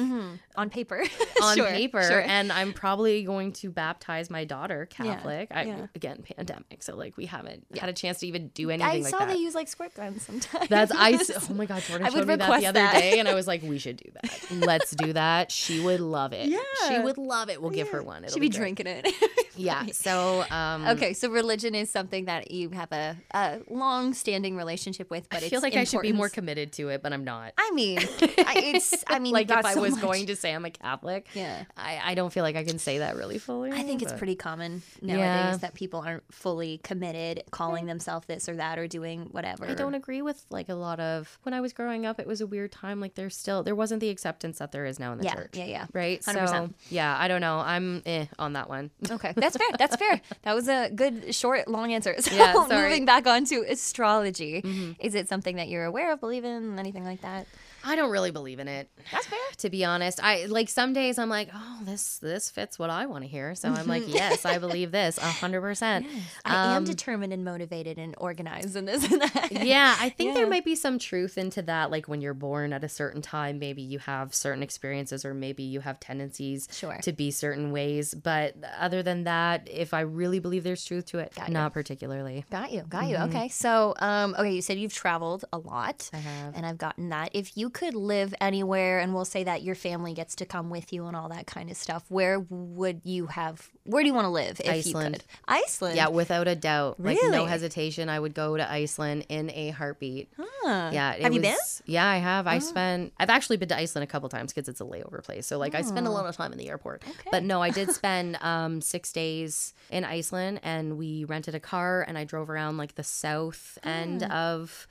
[SPEAKER 1] On paper. (laughs)
[SPEAKER 3] on
[SPEAKER 1] Sure,
[SPEAKER 3] paper,
[SPEAKER 1] sure.
[SPEAKER 3] and I'm probably going to baptize my daughter Catholic. I,
[SPEAKER 1] yeah.
[SPEAKER 3] Again, pandemic, so like we haven't had a chance to even do anything
[SPEAKER 1] I
[SPEAKER 3] like
[SPEAKER 1] saw
[SPEAKER 3] that.
[SPEAKER 1] they use like squirt guns sometimes.
[SPEAKER 3] That's I. (laughs) Oh my god, Jordan
[SPEAKER 1] I
[SPEAKER 3] showed me that the other
[SPEAKER 1] that.
[SPEAKER 3] day, and I was (laughs) like, we should do that. Let's do that. She would love it.
[SPEAKER 1] Yeah, she
[SPEAKER 3] would love it. We'll give her one. It'll
[SPEAKER 1] Should be
[SPEAKER 3] great.
[SPEAKER 1] drinking it. (laughs)
[SPEAKER 3] Yeah. So um,
[SPEAKER 1] okay, so religion is something that you have a, a long-standing relationship with, but
[SPEAKER 3] I feel like I should be more committed to it, but I'm not.
[SPEAKER 1] I mean, I, it's. I mean,
[SPEAKER 3] like if
[SPEAKER 1] got
[SPEAKER 3] I
[SPEAKER 1] so
[SPEAKER 3] was
[SPEAKER 1] much-
[SPEAKER 3] going to say I'm a Catholic,
[SPEAKER 1] Yeah.
[SPEAKER 3] I, I don't feel like I can say that really fully.
[SPEAKER 1] I think it's pretty common nowadays
[SPEAKER 3] Yeah.
[SPEAKER 1] that people aren't fully committed, calling themselves this or that or doing whatever.
[SPEAKER 3] I don't agree with like a lot of when I was growing up. It was a weird time. Like there's still there wasn't the acceptance that there is now in the
[SPEAKER 1] Yeah,
[SPEAKER 3] church.
[SPEAKER 1] yeah, yeah.
[SPEAKER 3] Right.
[SPEAKER 1] 100%.
[SPEAKER 3] So yeah, I don't know. I'm eh on that one. (laughs)
[SPEAKER 1] Okay, that's fair. That's fair. That was a good short, long answer. (laughs) So
[SPEAKER 3] Yeah. Mm-hmm.
[SPEAKER 1] moving back on to astrology, is it something that you're aware of, believe in, anything like that?
[SPEAKER 3] I don't really believe in it.
[SPEAKER 1] That's fair. (sighs)
[SPEAKER 3] To be honest, I like some days I'm like, oh, this this fits what I want to hear. So I'm like, yes, I (laughs) believe this a hundred percent.
[SPEAKER 1] I am
[SPEAKER 3] Um,
[SPEAKER 1] determined and motivated and organized and this (laughs) and that.
[SPEAKER 3] Yeah, I think there might be some truth into that. Like when you're born at a certain time, maybe you have certain experiences or maybe you have tendencies
[SPEAKER 1] Sure.
[SPEAKER 3] to be certain ways. But other than that, if I really believe there's truth to it,
[SPEAKER 1] you.
[SPEAKER 3] not particularly.
[SPEAKER 1] Got you. Got you. Okay. So, um, okay, you said you've traveled a lot.
[SPEAKER 3] I have.
[SPEAKER 1] And I've gotten that. If you could live anywhere, and we'll say that your family gets to come with you and all that kind of stuff, where would you have? Where do you want to live? If
[SPEAKER 3] Iceland.
[SPEAKER 1] You could? Iceland.
[SPEAKER 3] Yeah, without a doubt. Like no hesitation, I would go to Iceland in a heartbeat.
[SPEAKER 1] Huh.
[SPEAKER 3] Yeah.
[SPEAKER 1] Have you been?
[SPEAKER 3] Yeah, I have. I spent. I've actually been to Iceland a couple times because it's a layover place. So like, I spend a lot of time in the airport. Okay. But no, I did (laughs) spend um, six days in Iceland, and we rented a car, and I drove around like the south end of.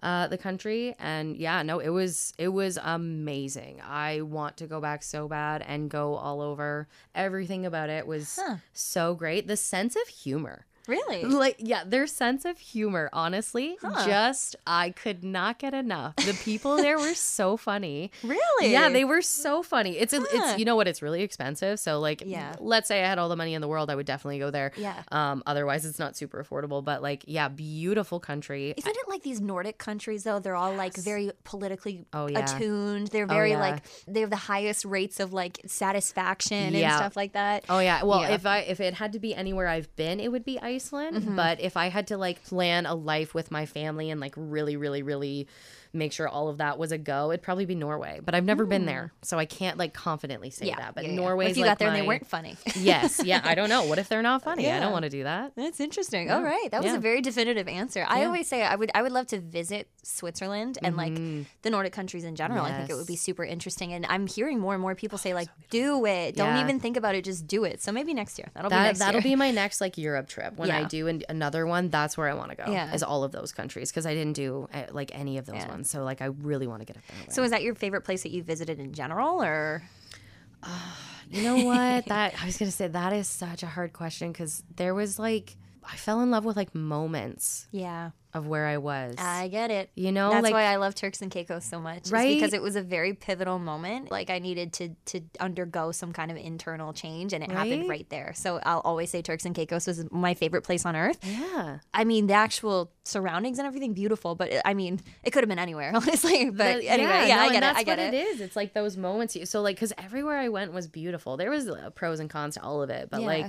[SPEAKER 3] Uh, the country. And yeah no it was it was amazing. I want to go back so bad and go all over. Everything about it was so great. The sense of humor
[SPEAKER 1] Really?
[SPEAKER 3] like yeah their sense of humor honestly just i could not get enough the people there were (laughs) so funny
[SPEAKER 1] Really?
[SPEAKER 3] yeah they were so funny it's a,
[SPEAKER 1] Huh.
[SPEAKER 3] it's you know what it's really expensive so like
[SPEAKER 1] Yeah.
[SPEAKER 3] let's say i had all the money in the world i would definitely go there
[SPEAKER 1] Yeah.
[SPEAKER 3] um otherwise it's not super affordable but like yeah beautiful country
[SPEAKER 1] Isn't it like these Nordic countries though? They're all like very politically
[SPEAKER 3] Oh, yeah.
[SPEAKER 1] attuned. They're very
[SPEAKER 3] yeah.
[SPEAKER 1] like they have the highest rates of like satisfaction and stuff like that.
[SPEAKER 3] Oh yeah. Well,
[SPEAKER 1] Yeah.
[SPEAKER 3] if I if it had to be anywhere I've been, it would be Iceland. Mm-hmm. But if I had to like plan a life with my family and like really, really, really make sure all of that was a go, it'd probably be Norway. But I've never been there, so I can't like confidently say
[SPEAKER 1] yeah.
[SPEAKER 3] that. But
[SPEAKER 1] yeah, yeah.
[SPEAKER 3] Norway's
[SPEAKER 1] What if you
[SPEAKER 3] like
[SPEAKER 1] got there and they weren't funny.
[SPEAKER 3] yes. Yeah. I don't know. What if they're not (laughs) funny? I don't want to do that.
[SPEAKER 1] That's interesting. All right, that was
[SPEAKER 3] Yeah.
[SPEAKER 1] a very definitive answer. I always say I would I would love to visit Switzerland and like the Nordic countries in general. I think it would be
[SPEAKER 3] Mm-hmm.
[SPEAKER 1] Super interesting, and I'm hearing more and more people say like, "Do it! Don't
[SPEAKER 3] Yeah.
[SPEAKER 1] even think about it. Just do it." So maybe next year. That'll be
[SPEAKER 3] That
[SPEAKER 1] next
[SPEAKER 3] that'll
[SPEAKER 1] year.
[SPEAKER 3] be my (laughs) next like Europe trip. When I do an, another one, that's where I want to go.
[SPEAKER 1] Yeah.
[SPEAKER 3] Is all of those countries because I didn't do uh, like any of those
[SPEAKER 1] Yeah.
[SPEAKER 3] Ones. So like I really want to get up there.
[SPEAKER 1] So is that your favorite place that you visited in general, or ah,
[SPEAKER 3] You know what? that I was gonna say that is such a hard question because there was like I fell in love with like moments
[SPEAKER 1] yeah?
[SPEAKER 3] of where I was.
[SPEAKER 1] I get it.
[SPEAKER 3] you know,
[SPEAKER 1] That's
[SPEAKER 3] like
[SPEAKER 1] why I love Turks and Caicos so much,
[SPEAKER 3] Right?
[SPEAKER 1] Because it was a very pivotal moment. Like I needed to to undergo some kind of internal change, and it happened
[SPEAKER 3] Right?
[SPEAKER 1] right there. So I'll always say Turks and Caicos was my favorite place on earth.
[SPEAKER 3] yeah.
[SPEAKER 1] I mean, the actual surroundings and everything beautiful, but I mean, it could have been anywhere, (laughs) honestly. But
[SPEAKER 3] But,
[SPEAKER 1] anyway, yeah,
[SPEAKER 3] no,
[SPEAKER 1] I get it.
[SPEAKER 3] That's
[SPEAKER 1] I get
[SPEAKER 3] what
[SPEAKER 1] it.
[SPEAKER 3] it is. It's like those moments. you- So like, because everywhere I went was beautiful. There was uh, pros and cons to all of it, but
[SPEAKER 1] Yeah.
[SPEAKER 3] like.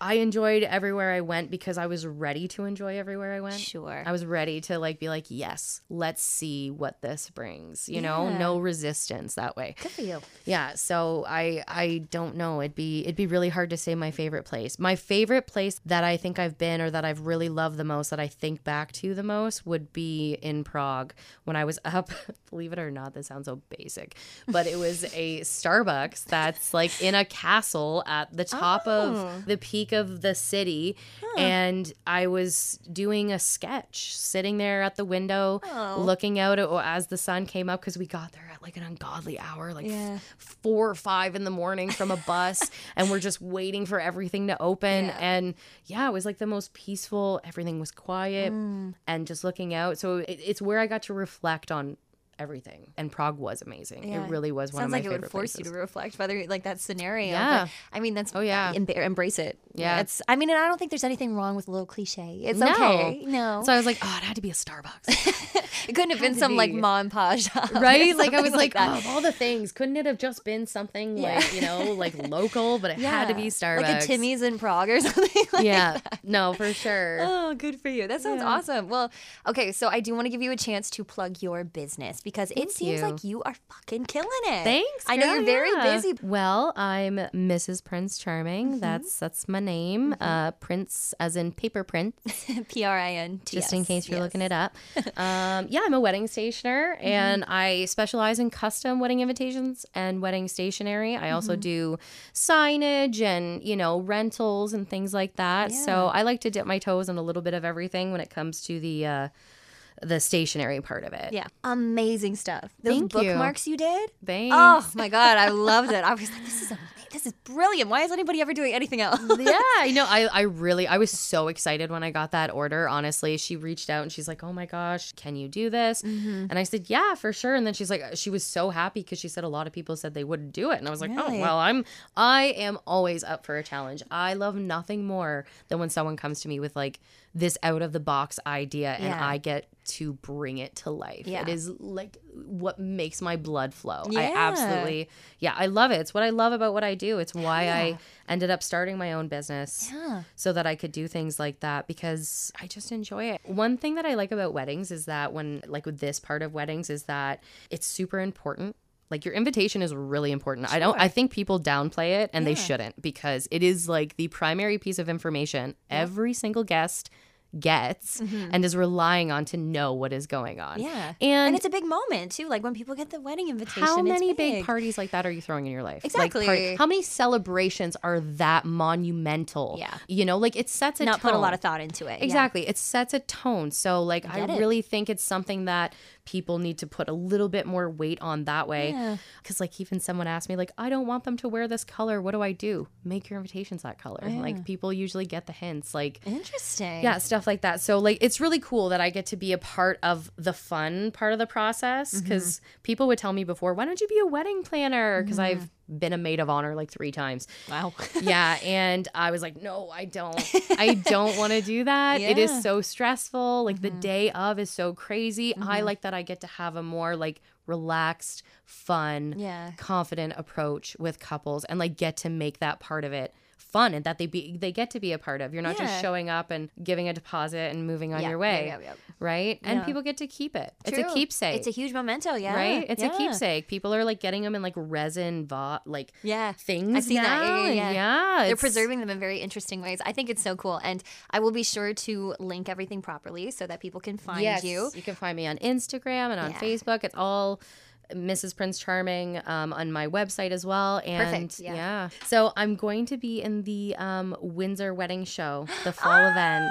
[SPEAKER 3] I enjoyed everywhere I went because I was ready to enjoy everywhere I went.
[SPEAKER 1] Sure.
[SPEAKER 3] I was ready to like be like, yes, let's see what this brings. You know, no resistance that way.
[SPEAKER 1] Good for you.
[SPEAKER 3] Yeah, so I I don't know. It'd be it'd be really hard to say my favorite place. My favorite place that I think I've been or that I've really loved the most that I think back to the most would be in Prague when I was (laughs) up. Believe it or not, this sounds so basic, but it was a Starbucks that's like in a castle at the top
[SPEAKER 1] Oh.
[SPEAKER 3] of the peak peak of the city and I was doing a sketch sitting there at the window
[SPEAKER 1] Oh.
[SPEAKER 3] looking out at, as the sun came up because we got there at like an ungodly hour like f- four or five in the morning from a bus (laughs) and we're just waiting for everything to open
[SPEAKER 1] Yeah.
[SPEAKER 3] and yeah it was like the most peaceful everything was quiet
[SPEAKER 1] Mm.
[SPEAKER 3] and just looking out so it, it's where i got to reflect on everything and prague was amazing
[SPEAKER 1] Yeah.
[SPEAKER 3] it really was one
[SPEAKER 1] Sounds
[SPEAKER 3] of my favorite places.
[SPEAKER 1] Sounds like it would force
[SPEAKER 3] places.
[SPEAKER 1] you to reflect whether like that scenario.
[SPEAKER 3] Yeah.
[SPEAKER 1] but, I mean, that's
[SPEAKER 3] Oh, yeah.
[SPEAKER 1] em- embrace it.
[SPEAKER 3] Yeah.
[SPEAKER 1] it's. I mean, and I don't think there's anything wrong with a little cliche. It's
[SPEAKER 3] No.
[SPEAKER 1] okay. No,
[SPEAKER 3] so i was like oh it had to be a starbucks (laughs)
[SPEAKER 1] it couldn't have been
[SPEAKER 3] to
[SPEAKER 1] some like mom and pa shop,
[SPEAKER 3] right like i was like,
[SPEAKER 1] that.
[SPEAKER 3] oh, of all the things couldn't it have just been something like you know like (laughs) local but it had to be starbucks
[SPEAKER 1] like a Timmy's in Prague or (laughs) something. Like
[SPEAKER 3] yeah no for sure
[SPEAKER 1] Oh, good for you. That sounds
[SPEAKER 3] Yeah.
[SPEAKER 1] awesome. Well, okay, so I do want to give you a chance to plug your business because it seems
[SPEAKER 3] you.
[SPEAKER 1] like you are fucking killing it.
[SPEAKER 3] Thanks.
[SPEAKER 1] I know
[SPEAKER 3] girl,
[SPEAKER 1] you're very
[SPEAKER 3] yeah.
[SPEAKER 1] busy.
[SPEAKER 3] Well, I'm Mrs. Prints Charming.
[SPEAKER 1] Mm-hmm.
[SPEAKER 3] That's that's my name. Uh, Prints, as in paper Prints. (laughs)
[SPEAKER 1] P R I N T.
[SPEAKER 3] Just in case you're looking it up. (laughs) Um, yeah, I'm a wedding stationer,
[SPEAKER 1] Mm-hmm.
[SPEAKER 3] and I specialize in custom wedding invitations and wedding stationery. I also
[SPEAKER 1] Mm-hmm.
[SPEAKER 3] do signage and you know rentals and things like that. So I like to dip my toes in a little bit of everything when it comes to the uh, the stationary part of it.
[SPEAKER 1] Yeah, amazing stuff. Those
[SPEAKER 3] Thank
[SPEAKER 1] bookmarks you, did.
[SPEAKER 3] Thanks.
[SPEAKER 1] Oh my god, I loved it. I was like, this is amazing. This is brilliant. Why is anybody ever doing anything else? (laughs)
[SPEAKER 3] yeah, (laughs) I know. I, I really, I was so excited when I got that order. Honestly, she reached out and she's like, "Oh my gosh, can you do this?"
[SPEAKER 1] Mm-hmm.
[SPEAKER 3] And I said, "Yeah, for sure." And then she's like, she was so happy because she said a lot of people said they wouldn't do it, and I was like,
[SPEAKER 1] Really?
[SPEAKER 3] "Oh well, I'm, I am always up for a challenge. I love nothing more than when someone comes to me with like this out of the box idea, and
[SPEAKER 1] Yeah.
[SPEAKER 3] I get to bring it to life.
[SPEAKER 1] Yeah.
[SPEAKER 3] It is like what makes my blood flow. I absolutely, yeah, I love it. It's what I love about what I do. It's why I ended up starting my own business
[SPEAKER 1] Yeah.
[SPEAKER 3] so that I could do things like that because I just enjoy it. One thing that I like about weddings is that when, like, with this part of weddings, is that it's super important. Like, your invitation is really important. I don't, I think people downplay it and they shouldn't because it is like the primary piece of information every single guest gets and is relying on to know what is going on.
[SPEAKER 1] Mm-hmm. Yeah.
[SPEAKER 3] And,
[SPEAKER 1] And it's a big moment too. Like when people get the wedding invitation.
[SPEAKER 3] how many big.
[SPEAKER 1] big
[SPEAKER 3] parties like that are you throwing in your life?
[SPEAKER 1] Exactly.
[SPEAKER 3] Like how many celebrations are that monumental?
[SPEAKER 1] Yeah.
[SPEAKER 3] You know, like it sets a
[SPEAKER 1] Not put a lot of thought into it. Yeah.
[SPEAKER 3] Exactly. It sets a tone. So like I
[SPEAKER 1] it.
[SPEAKER 3] really think it's something that people need to put a little bit more weight on that way.
[SPEAKER 1] Yeah.
[SPEAKER 3] Cuz like even someone asked me like I don't want them to wear this color. What do I do? Make your invitations that color. Like people usually get the hints like
[SPEAKER 1] Interesting.
[SPEAKER 3] yeah, stuff like that. So like it's really cool that I get to be a part of the fun part of the process
[SPEAKER 1] Mm-hmm.
[SPEAKER 3] because people would tell me before, why don't you be a wedding planner? Because
[SPEAKER 1] Mm-hmm.
[SPEAKER 3] I've been a maid of honor like three times.
[SPEAKER 1] Wow. (laughs)
[SPEAKER 3] yeah, and I was like, no, I don't. I (laughs) don't want to do that. It
[SPEAKER 1] Yeah.
[SPEAKER 3] is so stressful. Like the mm-hmm. day of is so crazy. I mm-hmm. like that I get to have a more like relaxed, fun,
[SPEAKER 1] Yeah.
[SPEAKER 3] confident approach with couples and like get to make that part of it fun and that they be they get to be a part of. You're not
[SPEAKER 1] Yeah.
[SPEAKER 3] just showing up and giving a deposit and moving on
[SPEAKER 1] Yeah,
[SPEAKER 3] your way.
[SPEAKER 1] yeah.
[SPEAKER 3] Right? And people get to keep it. It's a keepsake.
[SPEAKER 1] It's a huge memento. Yeah.
[SPEAKER 3] Right? It's a keepsake. People are like getting them in like resin vo- like
[SPEAKER 1] Yeah.
[SPEAKER 3] things
[SPEAKER 1] I've seen that. Yeah, yeah, They're preserving them in very interesting ways. I think it's so cool. And I will be sure to link everything properly so that people can find
[SPEAKER 3] yes,
[SPEAKER 1] you.
[SPEAKER 3] You can find me on Instagram and on. Facebook. It's all Mrs. Prints Charming um, on my website as well. And
[SPEAKER 1] Perfect, yeah.
[SPEAKER 3] So I'm going to be in the um, Windsor Wedding Show, the (gasps) fall event.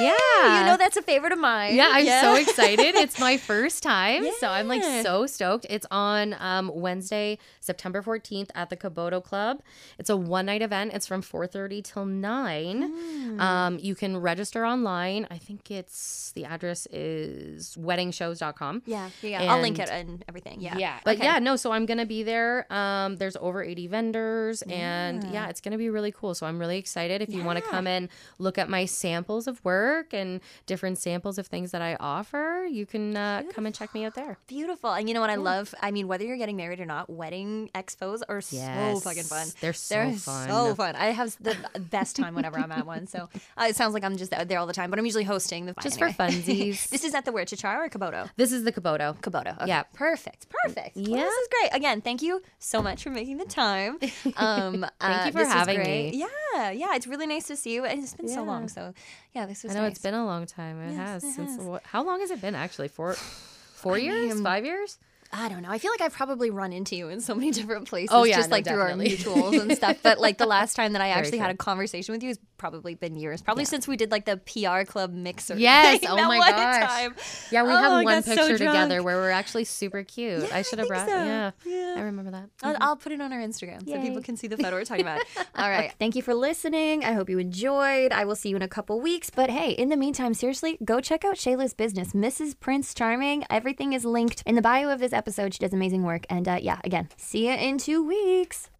[SPEAKER 1] Yay!
[SPEAKER 3] Yeah.
[SPEAKER 1] You know that's a favorite of mine.
[SPEAKER 3] Yeah, I'm so excited. It's my first time. So I'm like so stoked. It's on um, Wednesday, September 14th at the Caboto Club. It's a one night event. It's from 4:30 till 9.
[SPEAKER 1] Hmm.
[SPEAKER 3] Um, you can register online. I think it's the address is weddingshows.com.
[SPEAKER 1] Yeah, yeah. yeah. I'll link it
[SPEAKER 3] And-
[SPEAKER 1] and everything. Yeah.
[SPEAKER 3] Yeah. But
[SPEAKER 1] Okay.
[SPEAKER 3] yeah, no, so I'm going to be there. Um, there's over 80 vendors and yeah, it's going to be really cool. So I'm really excited. If you want to come and look at my samples of work and different samples of things that I offer, you can uh, come and check me out there.
[SPEAKER 1] Beautiful. And you know what I love? I mean, whether you're getting married or not, wedding expos are so
[SPEAKER 3] Yes.
[SPEAKER 1] fucking fun.
[SPEAKER 3] They're so
[SPEAKER 1] They're
[SPEAKER 3] fun.
[SPEAKER 1] so fun. I have the best time whenever I'm at one. So uh, it sounds like I'm just there all the time, but I'm usually hosting the
[SPEAKER 3] Just
[SPEAKER 1] anyway.
[SPEAKER 3] for funsies. (laughs)
[SPEAKER 1] this is at the where Ciociaro or Caboto?
[SPEAKER 3] This is the Caboto.
[SPEAKER 1] Caboto. Okay.
[SPEAKER 3] Yeah.
[SPEAKER 1] Perfect. Perfect. Well,
[SPEAKER 3] Yeah.
[SPEAKER 1] this is great. Again, thank you so much for making the time. (laughs) Um,
[SPEAKER 3] Thank
[SPEAKER 1] uh,
[SPEAKER 3] you for having me.
[SPEAKER 1] Yeah. Yeah. It's really nice to see you. And it's been so long. So yeah, this was
[SPEAKER 3] I know
[SPEAKER 1] nice.
[SPEAKER 3] it's been a long time. It
[SPEAKER 1] Yes,
[SPEAKER 3] has.
[SPEAKER 1] it
[SPEAKER 3] Since
[SPEAKER 1] has.
[SPEAKER 3] how long has it been actually? Four, (sighs) four years?
[SPEAKER 1] mean-
[SPEAKER 3] Five years?
[SPEAKER 1] I don't know. I feel like I've probably run into you in so many (laughs) different places.
[SPEAKER 3] Oh, yeah,
[SPEAKER 1] just
[SPEAKER 3] no,
[SPEAKER 1] like through our mutuals and stuff. But like the last time that I (laughs) actually had a conversation with you is
[SPEAKER 4] probably been years. Probably yeah. since we did like the PR club mixer. (laughs)
[SPEAKER 3] Yes.
[SPEAKER 4] Thing,
[SPEAKER 3] oh my gosh.
[SPEAKER 4] Time.
[SPEAKER 3] Yeah, we
[SPEAKER 4] oh,
[SPEAKER 3] have one
[SPEAKER 4] picture so
[SPEAKER 3] together where we're actually super cute. Yeah, I should have brought.
[SPEAKER 4] So.
[SPEAKER 3] Yeah.
[SPEAKER 4] yeah.
[SPEAKER 3] I remember that.
[SPEAKER 4] I'll, mm-hmm. I'll, put it on our Instagram Yay. so people can see the photo we're talking about. (laughs) (laughs) All right. Thank you for listening. I hope you enjoyed. I will see you in a couple weeks. But hey, in the meantime, seriously, go check out Shayla's business, Mrs. Prince Charming. Everything is linked in the bio of this episode. She does amazing work. And uh, yeah, again, see you in two weeks.